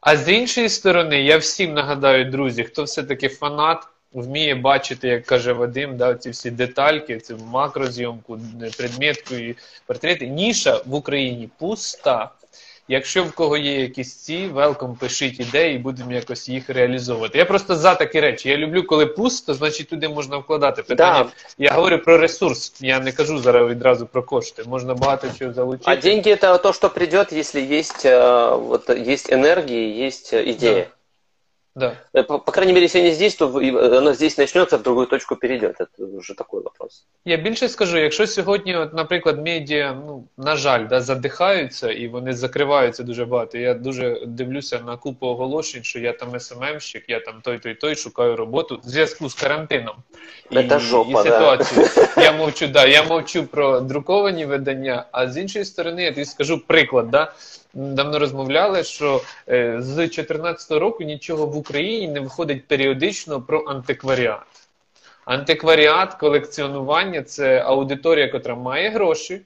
А з іншої сторони, я всім нагадаю, друзі, хто все-таки фанат, вміє бачити, як каже Вадим, да, ці всі детальки, цю макрозйомку, предметку і портрети. Ніша в Україні пуста. Якщо в кого є якісь ці, велком, пишіть ідеї, будемо якось їх реалізовувати. Я просто за такі речі. Я люблю, коли пусто, значить туди можна вкладати. Питання. Да. Я говорю про ресурс. Я не кажу зараз відразу про кошти. Можна багато чого залучити. А деньги это то, что придет, если есть, э, вот, есть энергия, есть э, идея. Да. Э, По, по крайней мере, если не здесь, то в- и, э, оно здесь начнется, в другую точку перейдет. Это уже такой вопрос. Я більше скажу, якщо сьогодні, от, наприклад, медіа, ну, на жаль, да, задихаються і вони закриваються дуже багато. Я дуже дивлюся на купу оголошень, що я там СММщик, я там той, той, той, шукаю роботу в зв'язку з карантином. Це жопа, і да. ситуацією. Я мовчу, да, я мовчу про друковані видання, а з іншої сторони, я тобі скажу приклад, да. Давно розмовляли, що е, з 2014 року нічого в Україні не виходить періодично про антикваріат. Антикваріат, колекціонування це аудиторія, котра має гроші,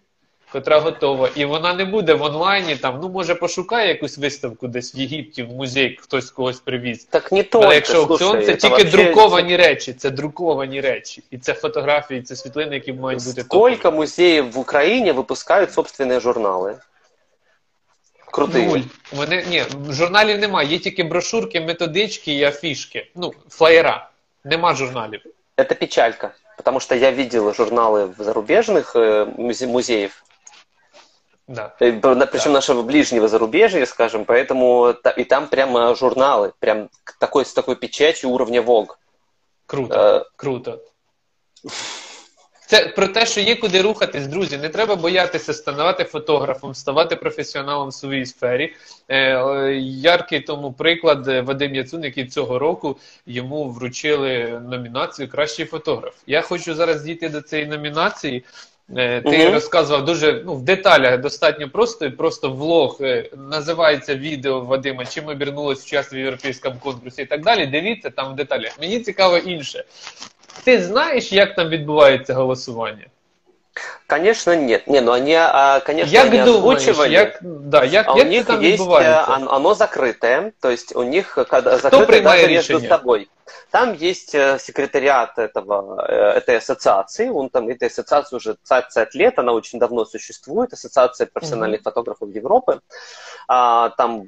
котра готова, і вона не буде в онлайні. Там ну може пошукає якусь виставку десь в Єгипті, в музей, хтось когось привіз. Так не только, Але якщо аукціон, слушай, це это тільки вообще- друковані речі, це друковані речі, і це фотографії, це світлини, які мають бути Сколько музеев в Украине выпускают собственные журналы? Крутые. Нуль. Вони ні, журналів немає, є тільки брошурки, методички і афішки. Ну, флаєра. Нема журналів. Это печалька, потому что я видел журналы в зарубежных э, музе- музеев, Да. причем нашего ближнего зарубежья, скажем, поэтому та- и там прямо журналы, прям к- такой с такой печатью уровня Vogue. Круто. Е, Круто. Це про те, що є куди рухатись, друзі. Не треба боятися ставати фотографом, ставати професіоналом в своїй сфері. Е, е, яркий тому приклад е, Вадим Яцун, який цього року йому вручили номінацію Кращий фотограф. Я хочу зараз дійти до цієї номінації. Е, Ти Мгм. розказував дуже ну, в деталях достатньо просто, просто влог називається відео Вадима, чим обернулось час в європейському конкурсі і так далі. Дивіться там в деталях. Мені цікаво інше. Ти знаєш, як там відбувається голосування? Конечно, нет. Не, ну они, а, конечно, Як они думаєш, озвучивали. як, да, як, А у як це них там есть, відбувається? э, оно, оно закрытое, то есть у них э, когда, Кто закрытое принимает даже между решение? собой. Там есть э, секретариат этого, э, этой ассоциации, он там, этой ассоциации уже 20 лет, она очень давно существует, Ассоциация профессиональных фотографов Европы. А, там,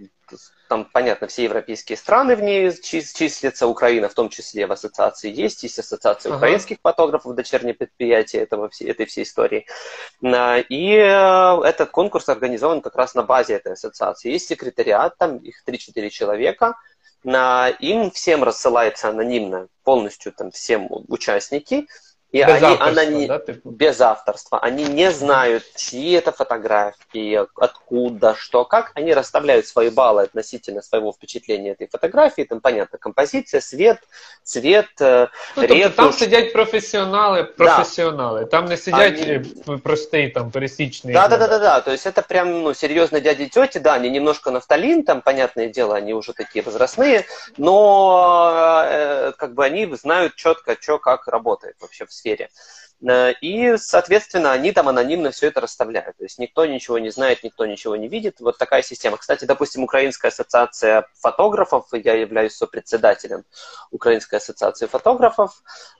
там, понятно, все европейские страны в ней чис- числятся, Украина в том числе в ассоциации есть, есть ассоциация Ага. украинских фотографов, дочернее предприятие этого, этой всей истории. А, И э, этот конкурс организован как раз на базе этой ассоциации. Есть секретариат, там их 3-4 человека. На- Им всем рассылается анонимно полностью там всем участники. И Без они авторства, анони- да, типу? без авторства. Они не знают, чьи это фотографии, откуда, что, как. Они расставляют свои баллы относительно своего впечатления этой фотографии. Там, понятно, композиция, свет, цвет, э, Ну, тобто там ретушь. сидять професіонали, професіонали. Там не сидять Они- е, простий там пересічний. Да, да, да, да, да. То есть это прям ну, серьезные дяди и тети, да, они немножко нафталин, там, понятное дело, они уже такие возрастные, но э, как бы они знают четко, что как работает вообще в сфере. Э, И, соответственно, они там анонимно все это расставляют. То есть никто ничего не знает, никто ничего не видит. Вот такая система. Кстати, допустим, Украинская ассоциация фотографов, я являюсь сопредседателем Украинской ассоциации фотографов.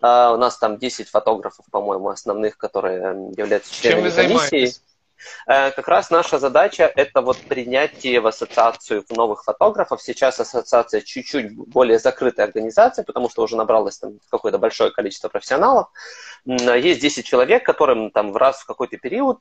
А, У нас там 10 фотографов, по-моему, основных, которые являются членами ви комиссии. займаєтесь? Э, Как раз наша задача – это вот принятие в ассоциацию новых фотографов. Сейчас ассоциация чуть-чуть более закрытая организация, потому что уже набралось там какое-то большое количество профессионалов. М, Есть 10 человек, которым там в раз в какой-то период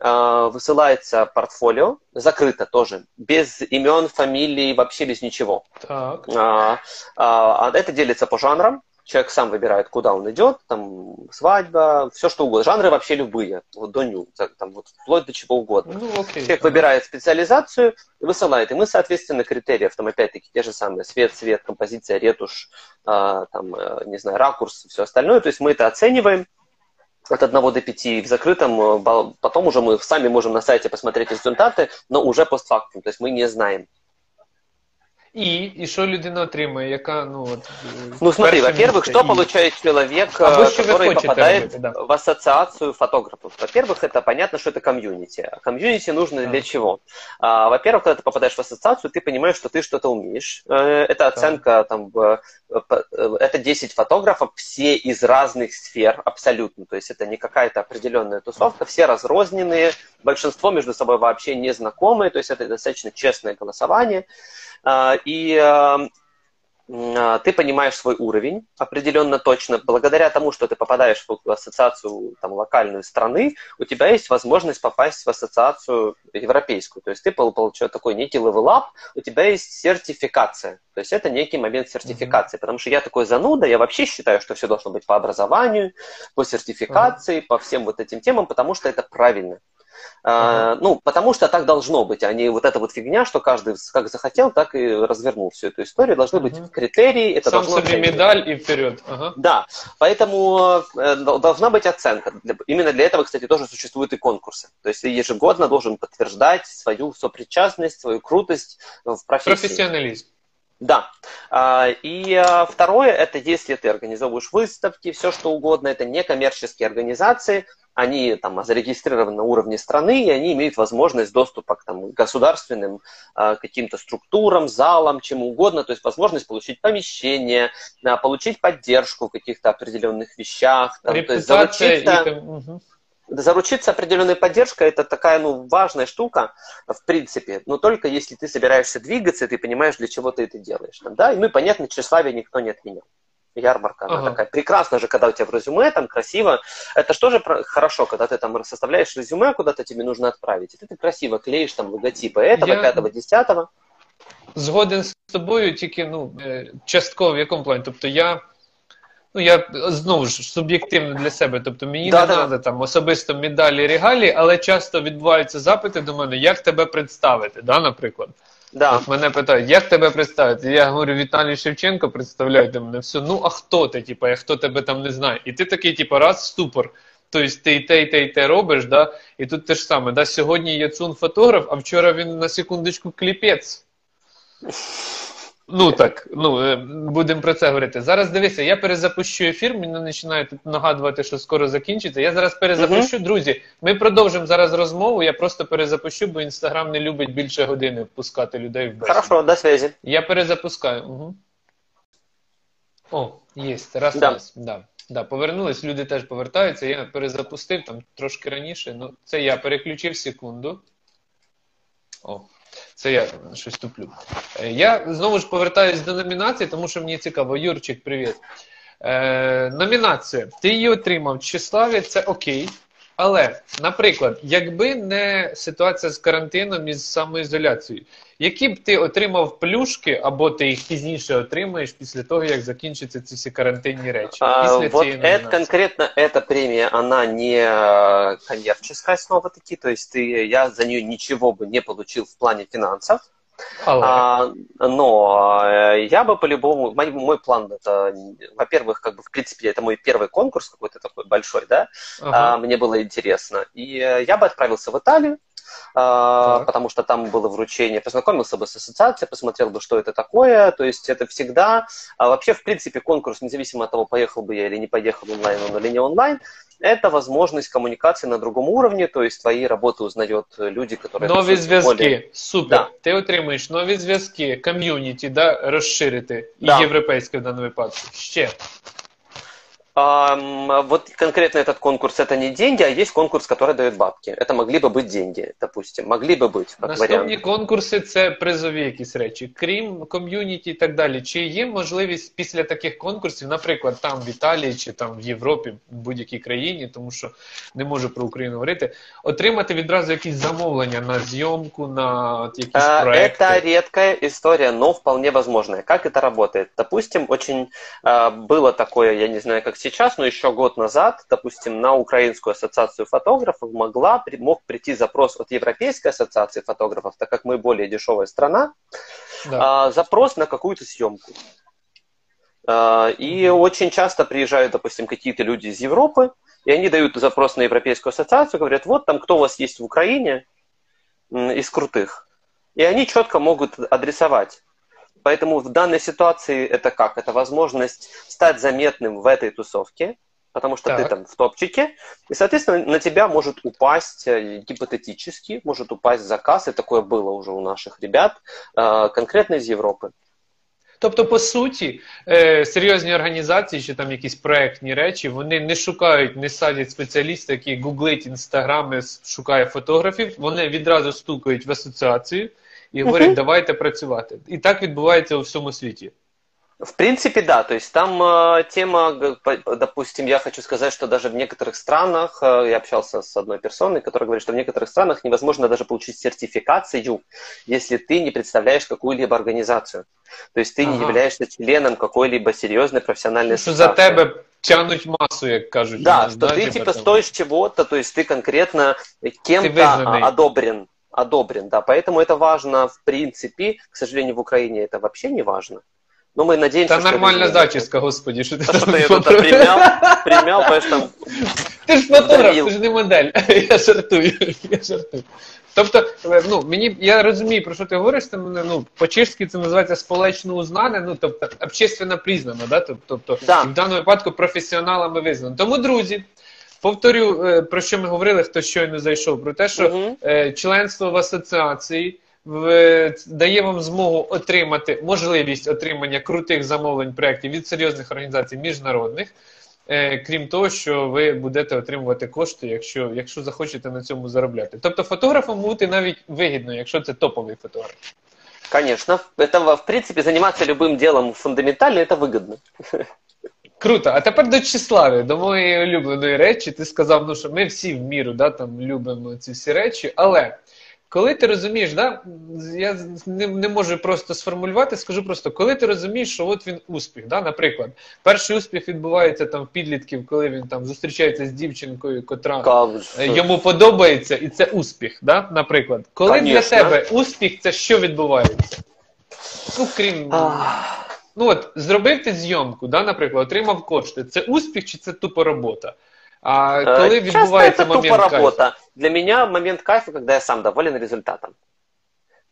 э, высылается портфолио, закрыто тоже, без имен, фамилий, вообще без ничего. Так. А, а, а это делится по жанрам. Человек сам выбирает, куда он идет, там свадьба, все что угодно. Жанры вообще любые, вот до ню, там вот вплоть до чего угодно. Ну, окей. Человек выбирает специализацию и высылает. И мы, соответственно, критериев, там опять-таки те же самые, свет, цвет, композиция, ретушь, а, там, э, не знаю, ракурс, все остальное. То есть мы это оцениваем от 1 до 5 в закрытом, э, потом уже мы сами можем на сайте посмотреть результаты, но уже постфактум, то есть мы не знаем. І, і що людина отримує, яка, ну, от, е, Ну смотри, перше во-первых, місце что і- получает человек, Або э, що ви который хочете попадает робити, да. в ассоциацию фотографов? Во-первых, это понятно, что это комьюнити. А комьюнити нужно Да. для чего? А, Во-первых, когда ты попадаешь в ассоциацию, ты понимаешь, что ты что-то умеешь. Э, Это оценка, там, в- э, по- э, это 10 фотографов, все из разных сфер, абсолютно. То есть это не какая-то определенная тусовка, все разрозненные, большинство между собой вообще не знакомые, то есть это достаточно честное голосование. А, И э, м, а, ты понимаешь свой уровень определенно точно. Благодаря тому, что ты попадаешь в ассоциацию там, локальную страны, у тебя есть возможность попасть в ассоциацию европейскую. То есть ты пол- получаешь такой некий level up, у тебя есть сертификация. То есть это некий момент сертификации. Потому что я такой зануда, я вообще считаю, что все должно быть по образованию, по сертификации, по всем вот этим темам, потому что это правильно. А, ну, потому что так должно быть, а не вот эта вот фигня, что каждый как захотел, так и развернул всю эту историю. Должны быть Мгм. критерии, это Сам должно собі оцениваться. медаль і вперед. Ага. Да, поэтому э, дол- должна быть оценка. Для- Именно для этого, кстати, тоже существуют и конкурсы. То есть ты ежегодно должен подтверждать свою сопричастность, свою крутость в профессии. Професіоналізм. Да. А, И а, второе, это если ты организовываешь выставки, все что угодно, это некоммерческие организации, они там зарегистрированы на уровне страны, и они имеют возможность доступа к там, государственным а, каким-то структурам, залам, чему угодно, то есть возможность получить помещение, а, получить поддержку в каких-то определенных вещах, там, то есть заручиться- Мгм. заручиться определенной поддержкой это такая ну важная штука в принципе. Но только если ты собираешься двигаться и ты понимаешь для чего ты это делаешь там, да? И ну и понятно тщеславие никто не отменял ярмарка она Ага. такая прекрасно же когда у тебя в резюме там красиво это что же про- хорошо когда ты там составляешь резюме куда-то тебе нужно отправить и ты, ты красиво клеишь там логотипы этого Я- пятого десятого Згоден з тобою, тільки ну, е, частково в якому плані. Тобто я. Ну, я знову ж суб'єктивно для себе. Тобто мені Да, не да. треба там особисто медалі, регалі, але часто відбуваються запити до мене, як тебе представити, да, наприклад. да От мене питають, як тебе представити? Я говорю, Віталій Шевченко, представляйте мене все. Ну, а хто ти? типу, я хто тебе там не знає? І ти такий, типу, раз ступор. Тобто ти і те, і те, і те робиш, да? і тут те ж саме. Да? Сьогодні Яцун фотограф, а вчора він на секундочку кліпець. Ну так, ну е, будемо про це говорити. Зараз дивися, я перезапущу ефір, мені починає тут нагадувати, що скоро закінчиться. Я зараз перезапущу. Друзі, ми продовжимо зараз розмову. Я просто перезапущу, бо інстаграм не любить більше години впускати людей в бесіду. Хорошо, до связи. Я перезапускаю. Угу. О, є. Раз, Да. раз. Да. Да, повернулись, люди теж повертаються. Я перезапустив там трошки раніше. Ну, це я переключив секунду. О, це я щось туплю. Е, Я знову ж повертаюсь до номінації, тому що мені цікаво. Юрчик, привіт. Е, номінація. Ти її отримав. Числаві, це окей. Але, наприклад, якби не ситуація з карантином і з самоізоляцією, які б ти отримав плюшки, або ти їх пізніше отримаєш після того, як закінчаться ці всі карантинні речі? А, Після вот цієї это, номінації. конкретно эта премия, она не э, коммерческая снова-таки, то есть ты, я за нее ничего бы не получил в плане финансов, Але, а, но э, я бы по-любому, мой, мой план это, во-первых, как бы в принципе это мой первый конкурс какой-то такой большой, да, ага. а, мне было интересно, и э, я бы отправился в Италию, Так. потому что там было вручение, познакомился бы с ассоциацией, посмотрел бы, что это такое, то есть это всегда, а вообще, в принципе, конкурс, независимо от того, поехал бы я или не поехал онлайн он или не онлайн, это возможность коммуникации на другом уровне, то есть твои работы узнают люди, которые... Нові по сути, зв'язки. более- Супер. Да. Ти отримаєш нові зв'язки, ком'юніті, да, розширити. І Да. європейське в даному випадку. Ще. Ам, вот конкретно этот конкурс это не деньги, а есть конкурс, который дает бабки. Это могли бы быть деньги, допустим, могли бы быть как Наступні вариант. конкурси це призові якісь речі. Крім ком'юніті і так далі. Чи є можливість після таких конкурсів, наприклад, там в Італії чи там в Європі, в будь-якій країні, тому що не можу про Україну говорити, отримати відразу якісь замовлення на зйомку, на от якісь А, проекти? Это редкая история, но вполне возможная. Как это работает? Допустим, очень а, было такое, я не знаю, как сейчас, но еще год назад, допустим, на Украинскую ассоциацию фотографов могла, мог прийти запрос от Европейской ассоциации фотографов, так как мы более дешевая страна, Да. а, запрос на какую-то съемку. А, И очень часто приезжают, допустим, какие-то люди из Европы, и они дают запрос на Европейскую ассоциацию, говорят, вот там кто у вас есть в Украине из крутых. И они четко могут адресовать. Поэтому в данной ситуации это как? Это возможность стать заметным в этой тусовке, потому что ты Так. там в топчике, и, соответственно, на тебя может упасть, э, гипотетически, может упасть заказ, и такое было уже у наших ребят, э, конкретно из Европы. Тобто, по суті, е, серйозні організації чи там якісь проектні речі, вони не шукають, не садять спеціаліста, який гуглить інстаграми, с- шукає фотографів. Вони відразу стукають в асоціацію і говорять, давайте працювати. І так відбувається у всьому світі. В принципе, да. То есть там э, тема, г- по- допустим, я хочу сказать, что даже в некоторых странах, э, я общался с одной персоной, которая говорит, что в некоторых странах невозможно даже получить сертификацию, если ты не представляешь какую-либо организацию. То есть ты не Ага. являешься членом какой-либо серьезной профессиональной Що за ассоциации. тебе тянуть масу, як кажуть. у Да, нас, что ты типа типа там. стоишь чего-то, то есть ты конкретно кем-то вызванный. а, одобрен. Одобрен, да. Поэтому это важно, в принципе. К сожалению, в Украине это вообще не важно. Но мы надеемся, Та что... нормальна люди- зачіска, господі, що ти То, что там ты это фото- примял, примял, потому что там Ти ж фотограф, Дарил. ти ж не модель. Я жартую, я жартую. Тобто, е, ну мені я розумію, про що ти говориш. Це мене ну по-чешськи це називається сполечно узнане, ну тобто общественно признано, да? Тоб- тобто Да. і в даному випадку професіоналами визнано. Тому, друзі, повторю, е, про що ми говорили, хто щойно зайшов, про те, що Мгм. е, членство в асоціації в, дає вам змогу отримати можливість отримання крутих замовлень проєктів від серйозних організацій міжнародних. Е, крім того, що ви будете отримувати кошти, якщо, якщо захочете на цьому заробляти. Тобто фотографом бути навіть вигідно, якщо це топовий фотограф. Конечно. Это, в принципе, заниматься любым делом фундаментально, это выгодно. Круто. А тепер до Числави, до моєї улюбленої речі. Ти сказав, ну що ми всі в міру да, там, любимо ці всі речі, але коли ти розумієш, да, я не, не можу просто сформулювати, скажу просто, коли ти розумієш, що от він успіх, да, наприклад, перший успіх відбувається там в підлітків, коли він там зустрічається з дівчинкою, котра Как е, йому подобається, і це успіх, да, наприклад. Коли для тебе успіх, це що відбувається? Ну, крім. Ах. Ну от зробив ти зйомку, да, наприклад, отримав кошти. Це успіх чи це тупо робота? А коли відбувається Часто момент тупо работа. кайфу? Для меня момент кайфа, когда я сам доволен результатом.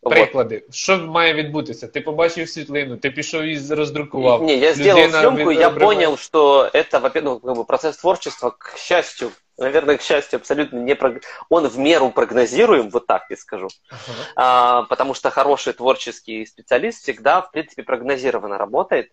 Вот. Приклади, що має відбутися? Ти побачив світлину, ти пішов і роздрукував. Не, я сделал Людина съемку, и я відображає- понял, что это, во-первых, ну, как бы процесс творчества, к счастью, наверное, к счастью, абсолютно не прог... он в меру прогнозируем, вот так я скажу. Ага. А, потому что хороший творческий специалист всегда, в принципе, прогнозированно работает.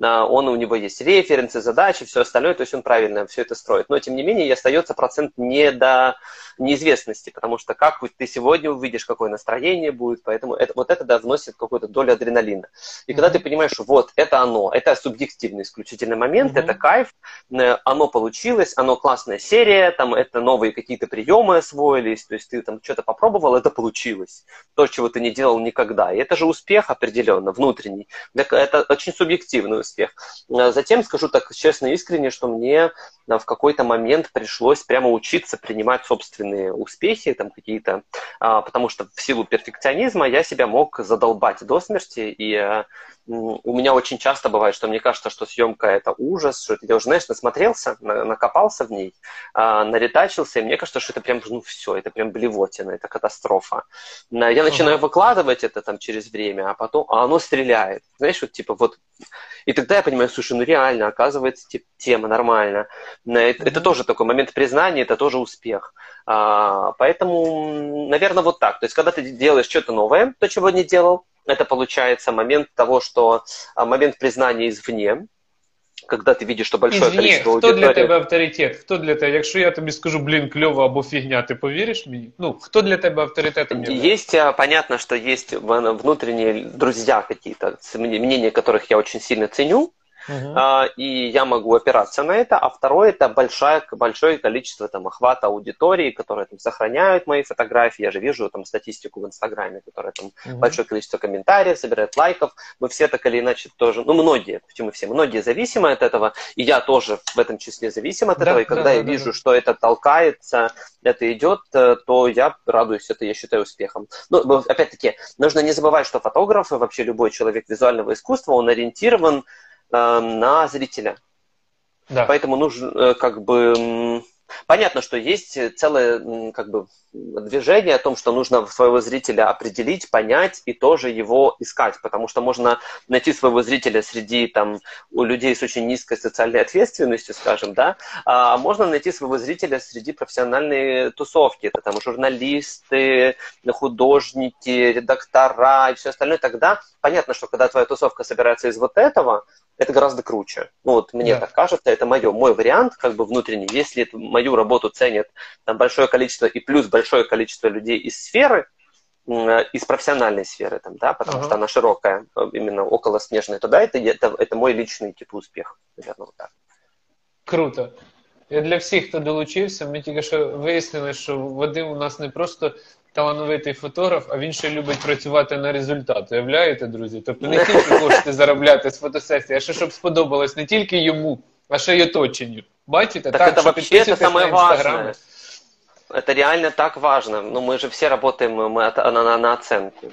он, у него есть референсы, задачи, все остальное, то есть он правильно все это строит. Но, тем не менее, и остается процент не до неизвестности, потому что как ты сегодня увидишь, какое настроение будет, поэтому это, вот это да, вносит какую-то долю адреналина. И когда ты понимаешь, что вот, это оно, это субъективный исключительный момент, Мгм. это кайф, э, оно получилось, оно классная серия, там это новые какие-то приемы освоились, то есть ты там что-то попробовал, это получилось. То, чего ты не делал никогда. И это же успех определенно, внутренний. Это очень субъективный успех. А Затем скажу так честно и искренне, что мне а, в какой-то момент пришлось прямо учиться принимать собственные успехи, там какие-то, а, потому что в силу перфекционизма я себя мог задолбать до смерти, и м, у меня очень часто бывает, что мне кажется, что съемка это ужас, что это я уже, знаешь, насмотрелся, на- накопался в ней, а, наретачился, и мне кажется, что это прям, ну все, это прям блевотина, это катастрофа. Я начинаю выкладывать это там через время, а потом, а оно стреляет. Знаешь, вот типа вот и тогда я понимаю, слушай, ну реально, оказывается, тема нормально. На Это, это Мгм. тоже такой момент признания, это тоже успех. А, поэтому, наверное, вот так. То есть, когда ты делаешь что-то новое, то, чего не делал, это получается момент того, что а, момент признания извне, когда ты видишь, что большое Извини, количество хто для аудитории... тебе авторитет? Хто для тебе? Якщо я тобі скажу, блін, кльово або фігня, ти повіриш мені? Ну, хто для тебе авторитетом є? Есть, а, понятно, что есть в- внутренние друзья какие-то, с- мнения которых я очень сильно ценю, а, и я могу опираться на это. А второе это большое, большое количество там, охвата аудитории, которые там, сохраняют мои фотографии. Я же вижу там статистику в Инстаграме, которая там Мгм. большое количество комментариев, собирает лайков. Мы все так или иначе тоже, ну многие, почему все, многие зависимы от этого, и я тоже в этом числе зависим от Да, этого. И да, когда да, я да, вижу, да. что это толкается, это идет, э, то я радуюсь, это я считаю успехом. Но ну, опять-таки, нужно не забывать, что фотограф и вообще любой человек визуального искусства, он ориентирован э, на зрителя. Да. Поэтому нужно э, как бы... Понятно, что есть целое м, как бы движение о том, что нужно своего зрителя определить, понять и тоже его искать, потому что можно найти своего зрителя среди там у людей с очень низкой социальной ответственностью, скажем, да, а можно найти своего зрителя среди профессиональной тусовки, это там журналисты, художники, редактора и все остальное. Тогда понятно, что когда твоя тусовка собирается из вот этого, это гораздо круче. Ну вот мне Да. так кажется, это мое, мой вариант, как бы внутренний. Если эту мою работу ценит там большое количество и плюс большое количество людей из сферы, м, э, из профессиональной сферы, там, да, потому Ага. что она широкая, э, именно около снежной, тогда это, это, это мой личный типа успех, наверное, вот так. Круто. І для всіх, хто долучився, ми тільки що вияснили, що Вадим у нас не просто талановитий фотограф, а він ще любить працювати на результат. Уявляєте, друзі? Тобто не тільки кошти заробляти з фотосесії, а ще щоб сподобалось не тільки йому, а ще й оточенню. Бачите? Так это що вообще это підписуйтесь самое на Інстаграм. важное. Это реально так важно. Ну, мы же все работаем мы от- на, на, на оценку.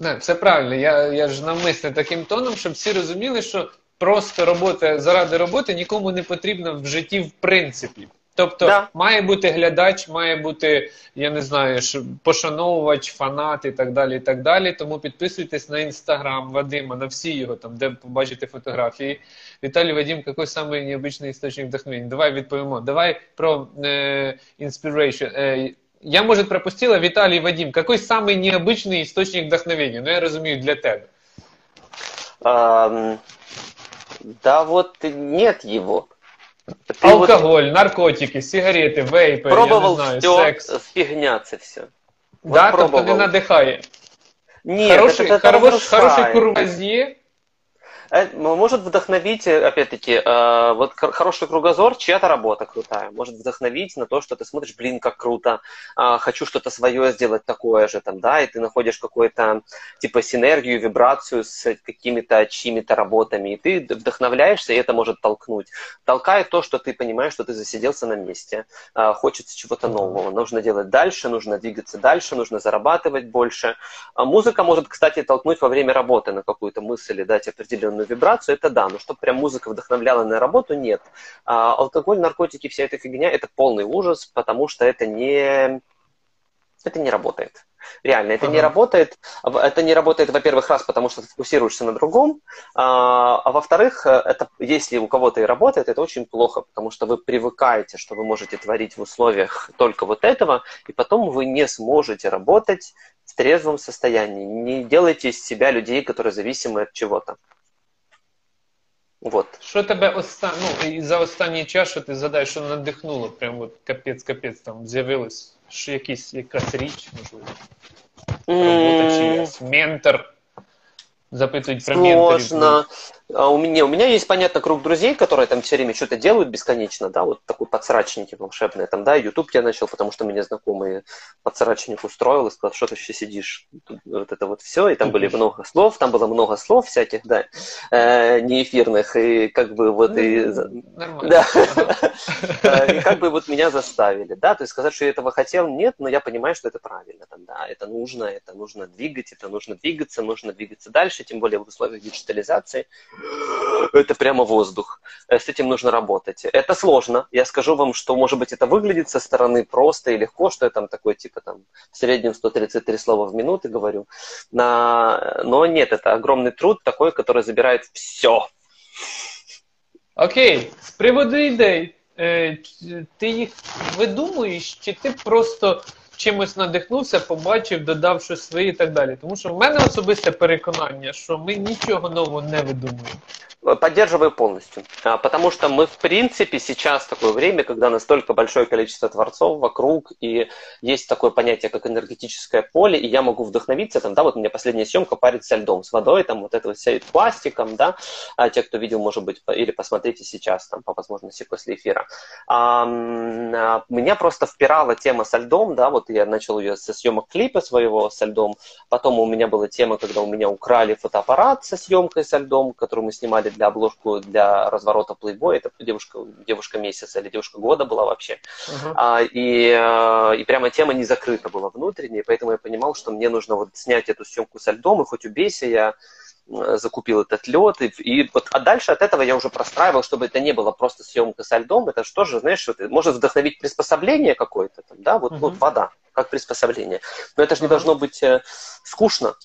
Не, все правильно. Я, я ж навмисне таким тоном, щоб всі розуміли, що просто робота заради роботи нікому не потрібна в житті в принципі. Тобто Да. має бути глядач, має бути, я не знаю, що пошановувач, фанат і так далі. і так далі. Тому підписуйтесь на інстаграм Вадима, на всі його там, де побачите фотографії. Віталій Вадим, який самий необычний істочник вдохновення? Давай відповімо. Давай про е, inspiration. Е, я, может, пропустила Виталий Вадим. Какой самый необычный источник вдохновения? Ну, я разумею, для тебя. Ам, да вот нет его. Ты вот Алкоголь, наркотики, сигареты, вейпы, пробовал я не знаю, все, секс. фигня це все. Да, Вот тобто не пробовал. надихає. Нет, Хороший, это, это хорош, разрушает. хороший курвазье. Э, Может вдохновить, э, опять-таки, э, вот хор- хороший кругозор, чья-то работа крутая. Может вдохновить на то, что ты смотришь, блин, как круто, а, хочу что-то свое сделать такое же, там, да, и ты находишь какую-то, типа, синергию, вибрацию с какими-то чьими-то работами, и ты вдохновляешься, и это может толкнуть. Толкает то, что ты понимаешь, что ты засиделся на месте, а, хочется чего-то нового, нужно делать дальше, нужно двигаться дальше, нужно зарабатывать больше. А музыка может, кстати, толкнуть во время работы на какую-то мысль и дать определенный определенную вибрацию, это да, но чтобы прям музыка вдохновляла на работу, нет. А, алкоголь, наркотики, вся эта фигня, это полный ужас, потому что это не, это не работает. Реально, это ага. не работает. Это не работает, во-первых, раз, потому что ты фокусируешься на другом, а, а во-вторых, это, если у кого-то и работает, это очень плохо, потому что вы привыкаете, что вы можете творить в условиях только вот этого, и потом вы не сможете работать в трезвом состоянии. Не делайте из себя людей, которые зависимы от чего-то. Вот. Що тебе оста... ну, за останній час, що ти задаєш, що надихнуло? Прям от капець-капець там з'явилось що якісь, якась річ, можливо. Робота чиясь, ментор. Запитують про Сложно. А у меня, у меня есть, понятно, круг друзей, которые там все время что-то делают бесконечно, да, вот такой подсрачники волшебные, там, да, YouTube я начал, потому что меня знакомый подсрачник устроил и сказал, что ты вообще сидишь, вот это вот все, и там были много слов, там было много слов всяких, да, э, неэфирных, и как бы вот и... Ну, нормально. Да. И как бы вот меня заставили, да, то есть сказать, что я этого хотел, нет, но я понимаю, что это правильно, там, да, это нужно, это нужно двигать, это нужно двигаться, нужно двигаться дальше, тем более в условиях диджитализации, это прямо воздух. Э, с этим нужно работать. Это сложно. Я скажу вам, что, может быть, это выглядит со стороны просто и легко, что я там такой, типа, там, в среднем 133 слова в минуту говорю. Но нет, это огромный труд такой, который забирает все. Окей, з приводу ідей. Ти їх видумуєш, чи ти просто чимось надихнувся, побачив, додав щось своє і так далі. Тому що в мене особисте переконання, що ми нічого нового не видумуємо. Поддерживаю полностью. Потому что мы, в принципе, сейчас такое время, когда настолько большое количество творцов вокруг, и есть такое понятие, как энергетическое поле, и я могу вдохновиться, там, да, вот у меня последняя съемка парит со льдом, с водой, там, вот это вот вся пластиком, да, а те, кто видел, может быть, или посмотрите сейчас, там, по возможности после эфира. А, меня просто впирала тема со льдом, да, вот я начал ее со съемок клипа своего со льдом, потом у меня была тема, когда у меня украли фотоаппарат со съемкой со льдом, которую мы снимали для обложку для разворота Playboy. Это девушка, девушка месяца или девушка года была вообще. Uh-huh. А, и, э, и прямо тема не закрыта была внутренняя, поэтому я понимал, что мне нужно вот снять эту съемку со льдом, и хоть убейся, я э, закупил этот лед, и, и вот, а дальше от этого я уже простраивал, чтобы это не было просто съемка со льдом, это что же, знаешь, вот, может вдохновить приспособление какое-то, да, вот, uh-huh. вот вода, как приспособление. Но это же не должно быть э, скучно,